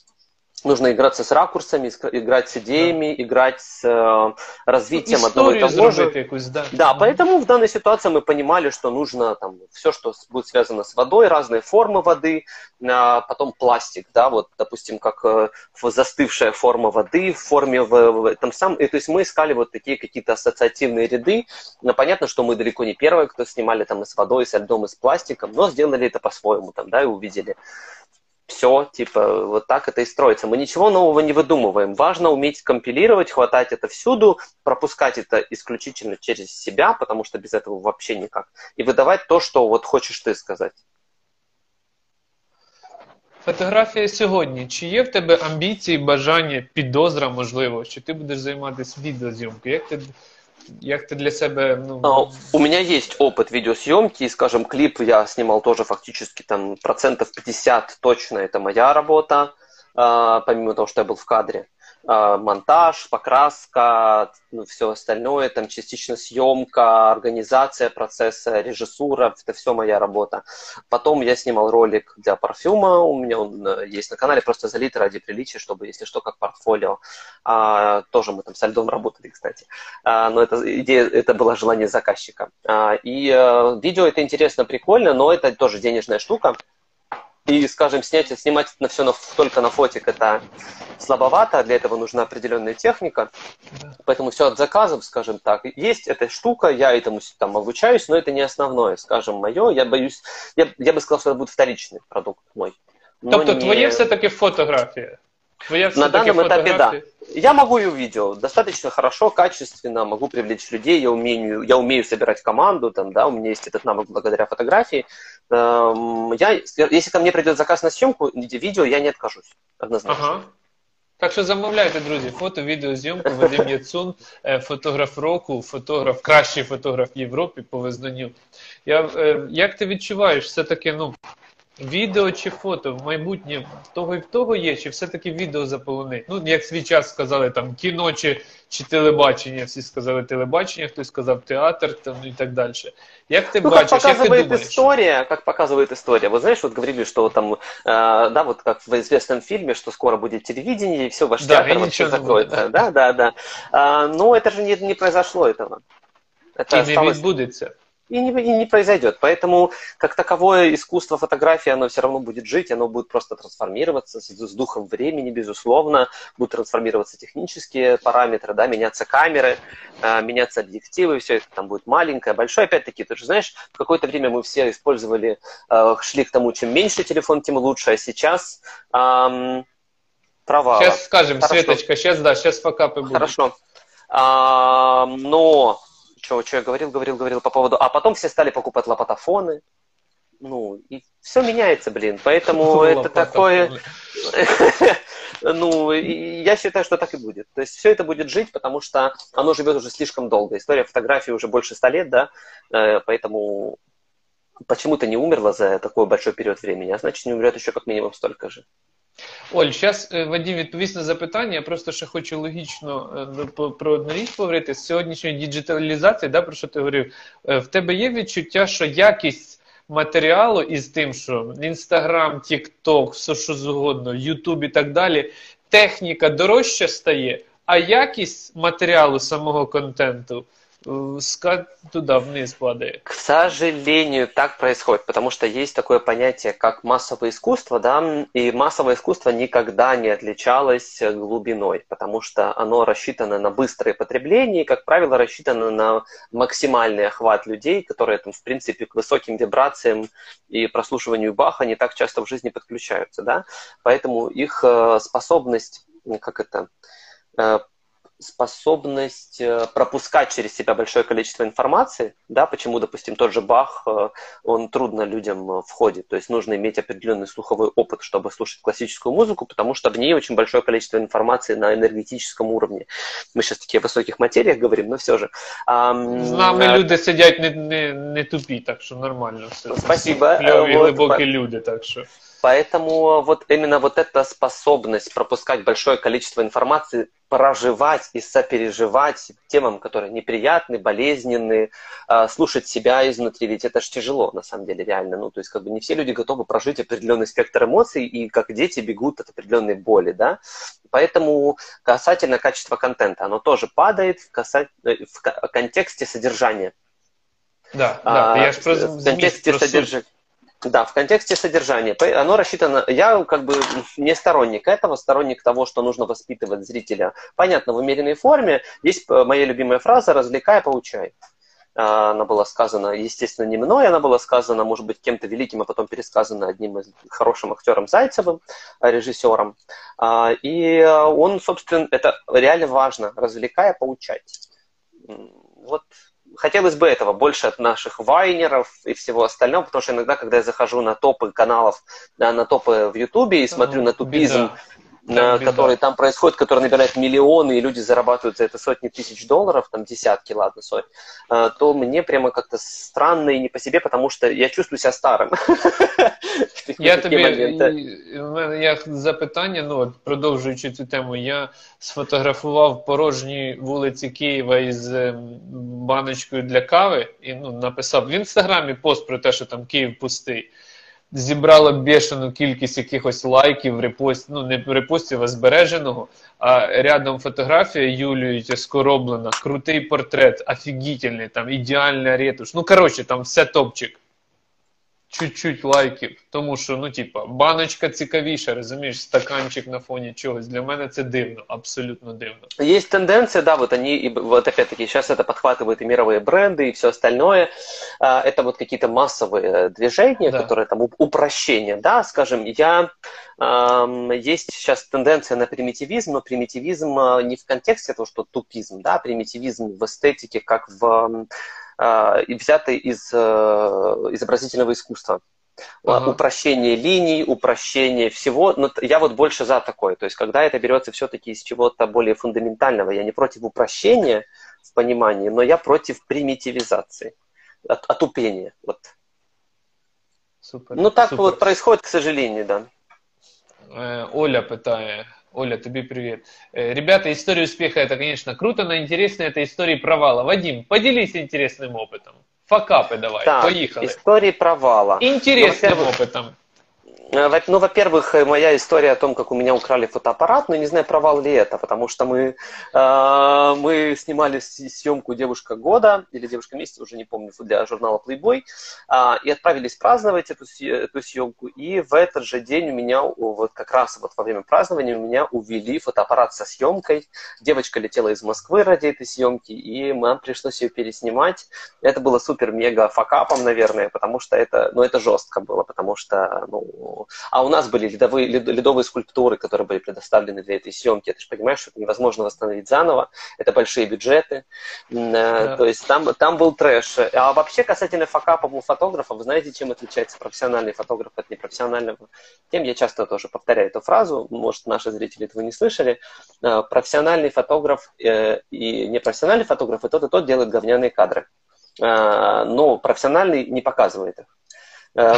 нужно играться с ракурсами, играть с идеями, да. играть с э, развитием Историю одного и того же. Да. да, поэтому в данной ситуации мы понимали, что нужно там все, что будет связано с водой, разные формы воды, а потом пластик, да, вот, допустим, как э, застывшая форма воды в форме в, в этом самом, и, то есть мы искали вот такие какие-то ассоциативные ряды, но понятно, что мы далеко не первые, кто снимали там и с водой, и с льдом, и с пластиком, но сделали это по-своему там, да, и увидели все, типа, вот так это и строится. Мы ничего нового не выдумываем. Важно уметь компилировать, хватать это всюду, пропускать это исключительно через себя, потому что без этого вообще никак. И выдавать то, что вот хочешь ты сказать. Фотографія сьогодні. Чи є в тебе амбіції, бажання, підозра, можливо, що ти будеш займатися відеозйомкою? Як ти Як ты для себя? Ну... А, у меня есть опыт видеосъемки, скажем, клип я снимал тоже фактически там процентов 50 точно, это моя работа, а, помимо того, что я был в кадре. А, монтаж, покраска, ну, все остальное, там частично съемка, организация процесса, режиссура, это все моя работа. Потом я снимал ролик для парфюма, у меня он э, есть на канале, просто залит ради приличия, чтобы, если что, как портфолио. А, тоже мы там со льдом работали, кстати. А, но это идея, это было желание заказчика. А, и а, видео это интересно, прикольно, но это тоже денежная штука. И, скажем, снять, снимать на все на, только на фотик это слабовато, для этого нужна определенная техника. Поэтому все от заказов, скажем так. Есть эта штука, я этому там обучаюсь, но это не основное, скажем, мое. Я боюсь, я, я бы сказал, что это будет вторичный продукт мой. Тобто не... твоє все-таки фотография. Твоя На данном этапе да. Я могу и видео достаточно хорошо, качественно, могу привлечь людей, я умею, я умею собирать команду, там, да, у меня есть этот навык благодаря фотографии. Эм, я, если ко мне придет заказ на съемку, видео, я не откажусь, однозначно. Ага. Так що замовляйте, друзі, фото, відео, зйомку, Вадим Яцун, фотограф року, фотограф, кращий фотограф в Європі по визнанню. Я, Як ти відчуваєш, все-таки, ну, Відео чи фото в майбутнє в того і в того є, чи все-таки відео заполонить? Ну, як свій час сказали, там кіно чи, чи телебачення, всі сказали телебачення, хтось сказав театр там, і так далі. Як ти ну, бачиш, как як ти показывает думаєш? история, как показывает история. Вот знаешь, вот говорили, что там, э, да, вот как в известном фильме, что скоро будет телевидение, и все, ваш Да, театр и вообще ничего не будет. закроется. Да, да, да. А, но это же не, не произошло этого. Это І не осталось відбудеться. и не, и не произойдет. Поэтому, как таковое искусство фотографии, оно все равно будет жить, оно будет просто трансформироваться с, с духом времени, безусловно, будут трансформироваться технические параметры, да, меняться камеры, э, меняться объективы, все это там будет маленькое, большое. Опять-таки, ты же знаешь, в какое-то время мы все использовали, э, шли к тому, чем меньше телефон, тем лучше, а сейчас эм, провал. Зараз скажемо, Хорошо. Світочка, зараз да, зараз факапи будуть. Хорошо. А, но что, я говорил, говорил, говорил по поводу. А потом все стали покупать лопатофоны. Ну, и все меняется, блин. Поэтому это такое. Ну, я считаю, что так и будет. То есть все это будет жить, потому что оно живет уже слишком долго. История фотографии уже больше ста лет, да, Э, поэтому почему-то не умерла за такой большой период времени, а значит не умрет еще как минимум столько же. Оль, зараз Вадим відповість на запитання. Я просто ще хочу логічно е, про одну річ поговорити. З сьогоднішньої діджиталізації, да, про що ти говорив, е, в тебе є відчуття, що якість матеріалу із тим, що Інстаграм, Тікток, все що згодно, Ютуб і так далі, техніка дорожча стає, а якість матеріалу самого контенту е, ска- туди вниз падає. К сожалению, так происходит, потому что есть такое понятие, как массовое искусство, да, и массовое искусство никогда не отличалось э, глубиной, потому что оно рассчитано на быстрое потребление, и, как правило, рассчитано на максимальный охват людей, которые, там, в принципе, к высоким вибрациям и прослушиванию Баха не так часто в жизни подключаются, да, поэтому их э, способность, как это, э, способность э, пропускать через себя большое количество информации, да, почему, допустим, тот же Бах, э, он трудно людям э, входит, то есть нужно иметь определенный слуховой опыт, чтобы слушать классическую музыку, потому что в ней очень большое количество информации на энергетическом уровне. Мы сейчас такие о высоких материях говорим, но все же. Ам, З нами э, люди сидять не, не, не тупі, так що нормально все. Це Спасибо. всі Кльові, Е, от, глибокі люди, так що. Поэтому вот именно вот эта способность пропускать большое количество информации, проживать и сопереживать темам, которые неприятны, болезненны, а, слушать себя изнутри, ведь это же тяжело, на самом деле, реально. Ну, то есть, как бы не все люди готовы прожить определенный спектр эмоций, и как дети бегут от определенной боли, да. Поэтому касательно качества контента, оно тоже падает в, каса... э, в ко- контексте содержания. Да, А, да, я ж про в контексте содержания. Да, в контексте содержания. Оно рассчитано... Я как бы не сторонник этого, сторонник того, что нужно воспитывать зрителя. Понятно, в умеренной форме. Есть э, моя любимая фраза «развлекай, поучай». А, Она была сказана, естественно, не мной, она была сказана, может быть, кем-то великим, а потом пересказана одним из хорошим актером Зайцевым, э, режиссером. А, И он, собственно, это реально важно, развлекая, поучать. Вот хотелось бы этого больше от наших вайнеров и всего остального, потому что иногда, когда я захожу на топы каналов, да, на топы в Ютубе и смотрю на тупизм на- Там беда. который там происходит, который набирает миллионы, и люди зарабатывают за это сотни тысяч долларов, там десятки, ладно, сотни, э, то мне прямо как-то странно и не по себе, потому что я чувствую себя старым. В такие Я тобі моменты. і- в мене як запитання, ну от продовжуючи цю тему, я сфотографував порожні вулиці Києва із ем, баночкою для кави і ну, написав в інстаграмі пост про те, що там Київ пустий. Зібрала бешену кількість якихось лайків, репост, ну не репостів, а збереженого. А рядом фотографія Юлії скороблена, крутий портрет, офігітельний, там ідеальна ретуш. Ну коротше, там все топчик чуть-чуть лайків, тому що, ну, типа, баночка цікавіша, розумієш, стаканчик на фоні чогось. Для мене це дивно, абсолютно дивно. Есть тенденция, да, вот они, и вот опять-таки, сейчас это подхватывают и мировые бренды, и все остальное. А, Это вот какие-то массовые движения, Да. которые там уп- упрощение, да, скажем, я... ам, Есть сейчас тенденция на примитивизм, но примитивизм а, не в контексте того, что тупизм, да, а примитивизм в эстетике, как в ам, а, и взятый из э, изобразительного искусства. А, Ага. Упрощение линий, упрощение всего. Но я вот больше за такое. То есть, когда это берется все-таки из чего-то более фундаментального, я не против упрощения в понимании, но я против примитивизации, от- отупения. Вот. Супер. Ну так супер. вот происходит, к сожалению, да. Э, Оля питає. Оля, тобі привет. Э, Ребята, история успеха это, конечно, круто, но интересно это истории провала. Вадим, поделись интересным опытом. Факапы давай, Так, поехали. истории провала. Интересным Ну, опытом. Э, Ну, во-первых, э, моя история о том, как у меня украли фотоаппарат, но не знаю, провал ли это, потому что мы, э, мы снимали съемку «Девушка года» или «Девушка месяца», уже не помню, для журнала Playboy, а, и отправились праздновать эту, эту съемку, и в этот же день у меня, вот как раз вот во время празднования у меня увели фотоаппарат со съемкой, девочка летела из Москвы ради этой съемки, и нам пришлось ее переснимать, это было супер-мега факапом, наверное, потому что это, ну, это жестко было, потому что, ну, а у нас были ледовые, лед- ледовые скульптуры, которые были предоставлены для этой съемки. Ты же понимаешь, что это невозможно восстановить заново. Это большие бюджеты. Э, Да. То есть там, там был трэш. А вообще касательно факапов у фотографов, вы знаете, чем отличается профессиональный фотограф от непрофессионального? Тем я часто тоже повторяю эту фразу, может, наши зрители этого не слышали. Э, Профессиональный фотограф э, и непрофессиональный фотограф, и тот, и тот делает говняные кадры. Но профессиональный не показывает их. Э,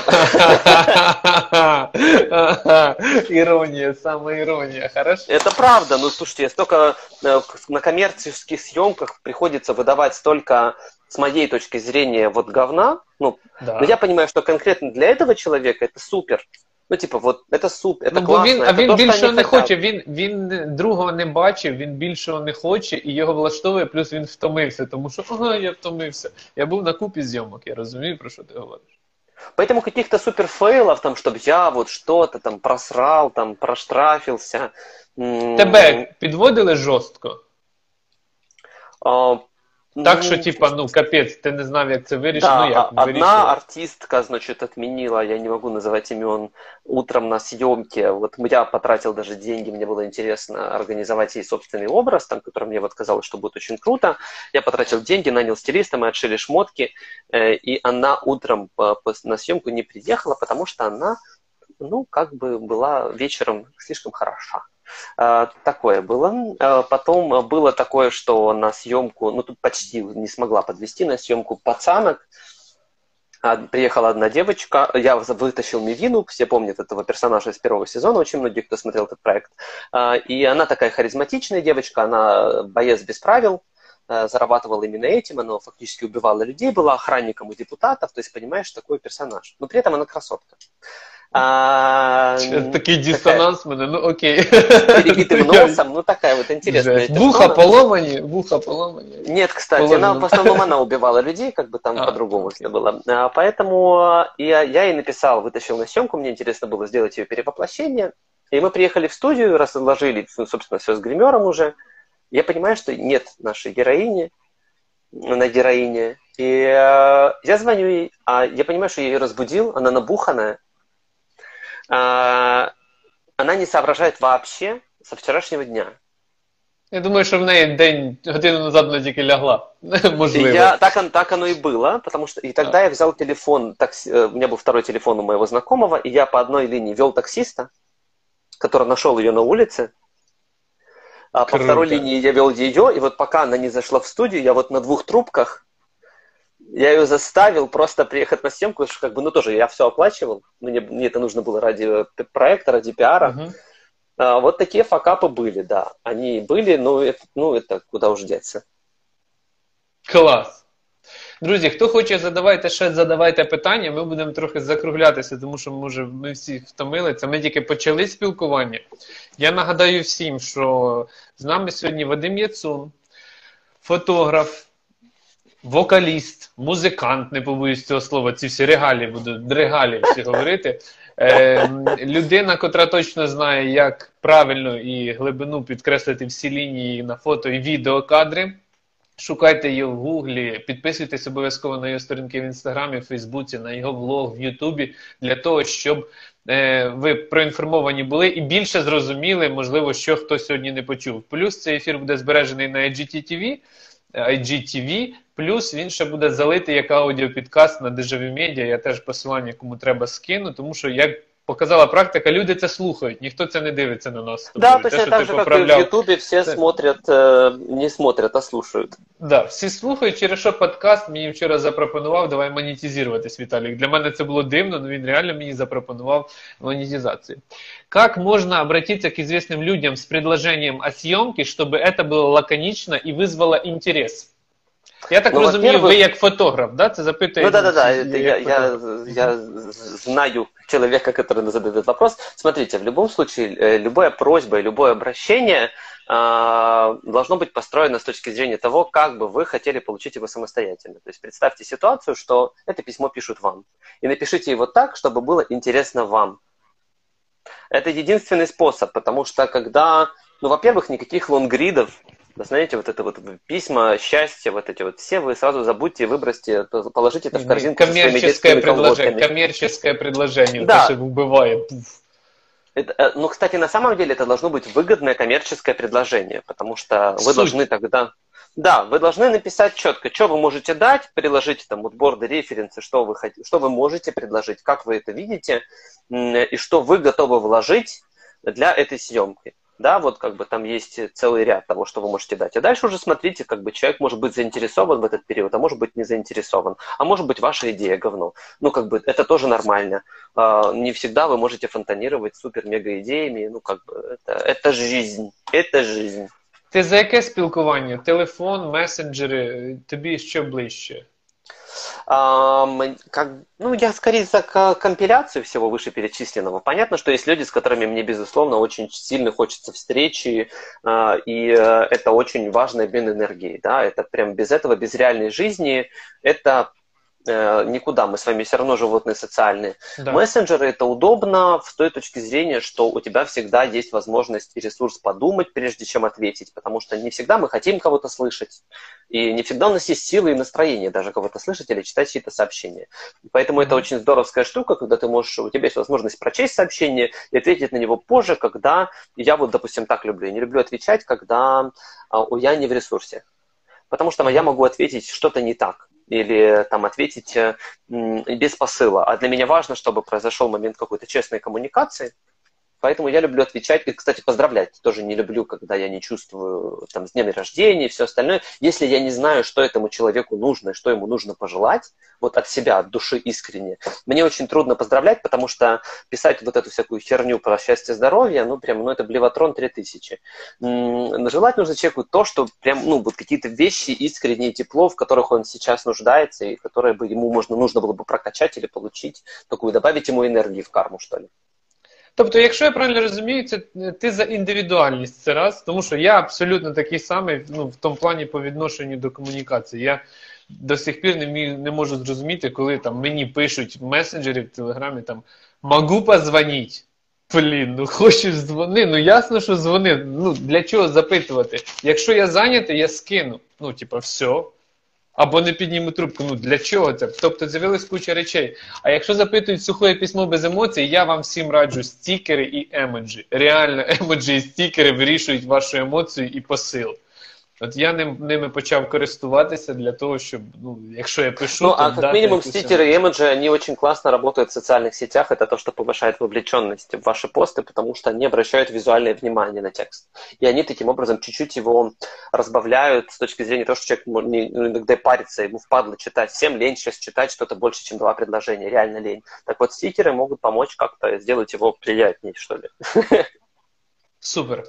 Ирония, самая ирония, хорошо? Это правда, ну слушайте, я столько э, на коммерческих съемках приходится выдавать столько, с моей точки зрения, вот говна. Ну, Да. но я понимаю, что конкретно для этого человека это супер. Ну, типа, вот это супер, это Ну, бо классно, він, а это він то, что більшого они не хотят. хоче, він, він другого не бачив, він більшого не хоче, і його влаштовує, плюс він втомився, тому що ага, я втомився. Я був на купі зйомок, я розумію, про що ти говориш. Поэтому каких-то супер фейлов, там, чтобы я вот что-то там просрал, там, проштрафился. Тебе підводили жорстко? А, Так що, ну, типа, ну капець, ти не знав, як це вирішити. Да, ну як а- одна артистка, значит, отменила, я не могу называть имен, утром на съемке. Вот я потратил даже деньги, мне было интересно организовать ей собственный образ, там, который мне вот казалось, что будет очень круто. Я потратил деньги, нанял стилиста, мы отшили шмотки, э, и она утром по- на съемку не приехала, потому что она, ну, как бы была вечером слишком хороша. А, Такое было. А, Потом было такое, что на съемку, ну тут почти не смогла подвести на съемку пацанок. А, Приехала одна девочка, я вытащил Мивину, все помнят этого персонажа из первого сезона, очень многие, кто смотрел этот проект. И она такая харизматичная девочка, она боец без правил, зарабатывала именно этим, она фактически убивала людей, была охранником у депутатов, то есть понимаешь, такой персонаж. Но при этом она красотка. А, такая диссонанс мене, ну окей. перебитым носом, ну такая вот интересная Жесть. Вуха персона. поломані, вуха поломані. Нет, кстати, Положено. она в основном она убивала людей, как бы там А, по-другому все было. А, Поэтому я, я ей написал, вытащил на съемку, мне интересно было сделать ее перевоплощение. И мы приехали в студию, разложили, ну, собственно, все с гримером уже. Я понимаю, что нет нашей героини, на героине. И э, я звоню ей, а я понимаю, что я ее разбудил, она набуханная. А, она не соображает вообще со вчерашнего дня. Я думаю, що в неї день годину назад вона тільки лягла. Можливо. я, так, так оно и было, потому что и тогда я взял телефон, такси, э, у меня был второй телефон у моего знакомого, и я по одной линии вел таксиста, который нашел ее на улице, а по Круто. второй линии я вел ее, и вот пока она не зашла в студию, я вот на двух трубках, я ее заставил просто приехать на съемку, потому что как бы, ну тоже я все оплачивал, мне, мне это нужно было ради э, проекта, ради пиара. Мгм. А, вот такие факапы были, да, они были, но это, ну это куда уж деться. Клас. Друзі, хто хоче, задавайте ще задавайте питання. Ми будемо трохи закруглятися, тому що може ми всі втомилися. Ми тільки почали спілкування. Я нагадаю всім, що з нами сьогодні Вадим Яцун, фотограф, вокаліст, музикант, не побоюсь цього слова, ці всі регалії будуть регалії всі говорити. Е, людина, котра точно знає, як правильно і глибину підкреслити всі лінії на фото і відеокадри. Шукайте її в Гуглі, підписуйтесь обов'язково на його сторінки в інстаграмі, в Фейсбуці, на його влог в Ютубі, для того, щоб е, ви проінформовані були і більше зрозуміли, можливо, що хто сьогодні не почув. Плюс цей ефір буде збережений на IGTV, IGTV, плюс він ще буде залитий як аудіопідкаст на Дежаві Медіа. Я теж посилання кому треба скину, тому що як показала практика, люди це слухають, ніхто це не дивиться на нас. з Да, тобою. точно Те, що так ти же, как и в поправляв. Ютубе, все Це- смотрят, э, не смотрят, а слушают. Да, всі слухають, через що подкаст мені вчора запропонував, давай монетизуватись, Віталік. Для мене це було дивно, але він реально мені запропонував монетизацию. Как можно обратиться к известным людям с предложением о съемке, чтобы это было лаконично и вызвало интерес? Я так Ну, розумію, во-первых- ви як фотограф, да? Це запитує. Ну да, да, да. всі- Это як я, я, фотограф. я знаю человека, который задает этот вопрос. Смотрите, в любом случае, э, любая просьба и любое обращение а, должно быть построено с точки зрения того, как бы вы хотели получить его самостоятельно. То есть представьте ситуацию, что это письмо пишут вам. И напишите его так, чтобы было интересно вам. Это единственный способ, потому что когда, ну, во-первых, никаких лонгридов, да, знаете, вот это вот письма, счастья, вот эти вот все, вы сразу забудьте, выбросьте, положите это в корзинку Коммерческое предложение, колготками. коммерческое предложение, Да. то, что. Это, э, ну, кстати, на самом деле это должно быть выгодное коммерческое предложение, потому что вы Суть. должны тогда... Да, вы должны написать четко, что вы можете дать, приложите там мудборды, референсы, что вы, хотите, что вы можете предложить, как вы это видите, и что вы готовы вложить для этой съемки. Да, вот как бы там есть целый ряд того, что вы можете дать. А дальше уже смотрите, как бы человек может быть заинтересован в этот период, а может быть не заинтересован. А может быть ваша идея говно. Ну, как бы это тоже нормально. А, Не всегда вы можете фонтанировать супер-мега идеями. Ну, как бы это, это жизнь. Это жизнь. Ти за яке спілкування? Телефон, месенджери, тобі що ближче? А, как, ну, я скорее за ко- компиляцию всего вышеперечисленного. Понятно, что есть люди, с которыми мне, безусловно, очень сильно хочется встречи, а, и э, это очень важный обмен энергии. Да? Это прям без этого, без реальной жизни, это э, никуда. Мы с вами все равно животные социальные. Да. Мессенджеры это удобно с той точки зрения, что у тебя всегда есть возможность и ресурс подумать, прежде чем ответить, потому что не всегда мы хотим кого-то слышать, и не всегда у нас есть силы и настроение даже кого-то слышать или читать чьи-то сообщения. Поэтому это Мгм. очень здоровская штука, когда ты можешь, у тебя есть возможность прочесть сообщение и ответить на него позже, когда я вот, допустим, так люблю. Я не люблю отвечать, когда а, я не в ресурсе. Потому что я могу ответить что-то не так или там ответить э, без посыла. А для меня важно, чтобы произошел момент какой-то честной коммуникации. Поэтому я люблю отвечать. И, кстати, поздравлять тоже не люблю, когда я не чувствую там, с днем рождения и все остальное. Если я не знаю, что этому человеку нужно и что ему нужно пожелать, вот от себя, от души искренне, мне очень трудно поздравлять, потому что писать вот эту всякую херню про счастье, здоровье, ну, прям, ну, это блеватрон 3000. М, Желать нужно человеку то, что прям, ну, вот какие-то вещи, искреннее тепло, в которых он сейчас нуждается, и которые бы ему можно, нужно было бы прокачать или получить, такую, добавить ему энергии в карму, что ли. Тобто, якщо я правильно розумію, це е, ти за індивідуальність це раз, тому що я абсолютно такий самий ну, в тому плані по відношенню до комунікації. Я до сих пір не, міг, не можу зрозуміти, коли там мені пишуть в месенджері в телеграмі там могу позвонить. Блін, ну хочеш дзвони, ну ясно, що дзвони. Ну для чого запитувати? Якщо я зайнятий, я скину. Ну, типа, все. Або не підніму трубку. Ну для чого це? Тобто з'явилась куча речей. А якщо запитують сухоє письмо без емоцій, я вам всім раджу стікери і емоджі. Реально, емоджі і стікери вирішують вашу емоцію і посил. От я ним, ними почав користуватися для того, щоб, ну, якщо я пишу, Ну, а как минимум якусь стикеры и эмоджи, они очень классно работают в социальных сетях. Это то, что повышает вовлеченность в ваши посты, потому что они обращают визуальное внимание на текст. И они таким образом чуть-чуть его разбавляют с точки зрения того, что человек не- ну, иногда парится, ему впадло читать. Всем лень сейчас читать что-то больше, чем два предложения. Реально лень. Так вот, стикеры могут помочь как-то сделать его приятнее, что ли. Супер.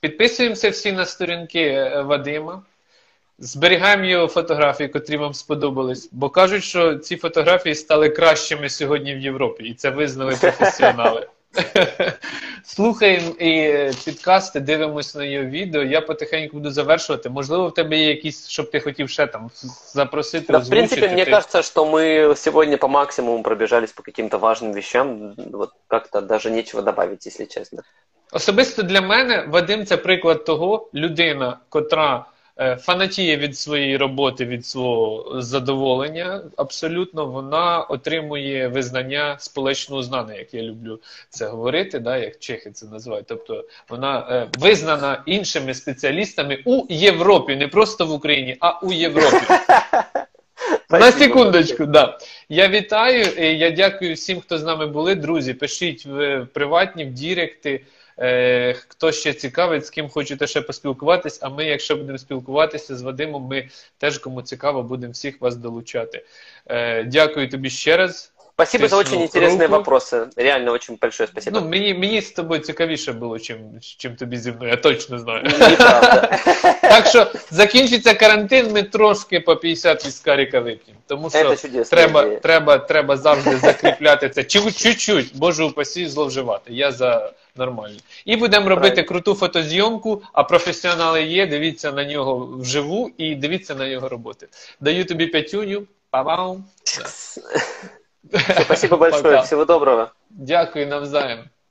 Підписуємося всі на сторінки е, Вадима. Зберігаємо його фотографії, котрі вам сподобались, бо кажуть, що ці фотографії стали кращими сьогодні в Європі, і це визнали професіонали. Слухаємо і е, підкасти, дивимось на його відео. Я потихеньку буду завершувати. Можливо, в тебе є якісь, щоб ти хотів ще там запросити, Да, в принципе, мне ти- кажется, что мы сегодня по максимуму пробежались по каким-то важным вещам. Вот как-то даже нечего добавить, если честно. Особисто для мене Вадим це приклад того, людина, котра е, фанатіє від своєї роботи, від свого задоволення, абсолютно вона отримує визнання сполечного знання, як я люблю це говорити, да, як чехи це називають. Тобто вона е, визнана іншими спеціалістами у Європі, не просто в Україні, а у Європі. На секундочку, да. Я вітаю, я дякую всім, хто з нами були. Друзі, пишіть в приватні, в діректи. Е, хто ще цікавить, з ким хочете ще поспілкуватись, а ми, якщо будемо спілкуватися з Вадимом, ми теж кому цікаво, будемо всіх вас долучати. Е, дякую тобі ще раз. Спасибо за очень интересные руку. вопросы. Реально очень большое спасибо. Ну, мені, мені з тобою цікавіше було, чим, чим тобі зі мною, я точно знаю. Неправда. Так що закінчиться карантин, ми трошки по 50 віскаріка вип'ємо. Тому що треба, ідея. треба, треба завжди закріпляти це. Чу- Чуть-чуть, боже упасі, зловживати. Я за нормально. І будемо робити Правильно. круту фотозйомку, а професіонали є, дивіться на нього вживу і дивіться на його роботи. Даю тобі п'ятюню. Па-бам. Спасибо большое. Пока. Всего доброго. Дякую навзаєм.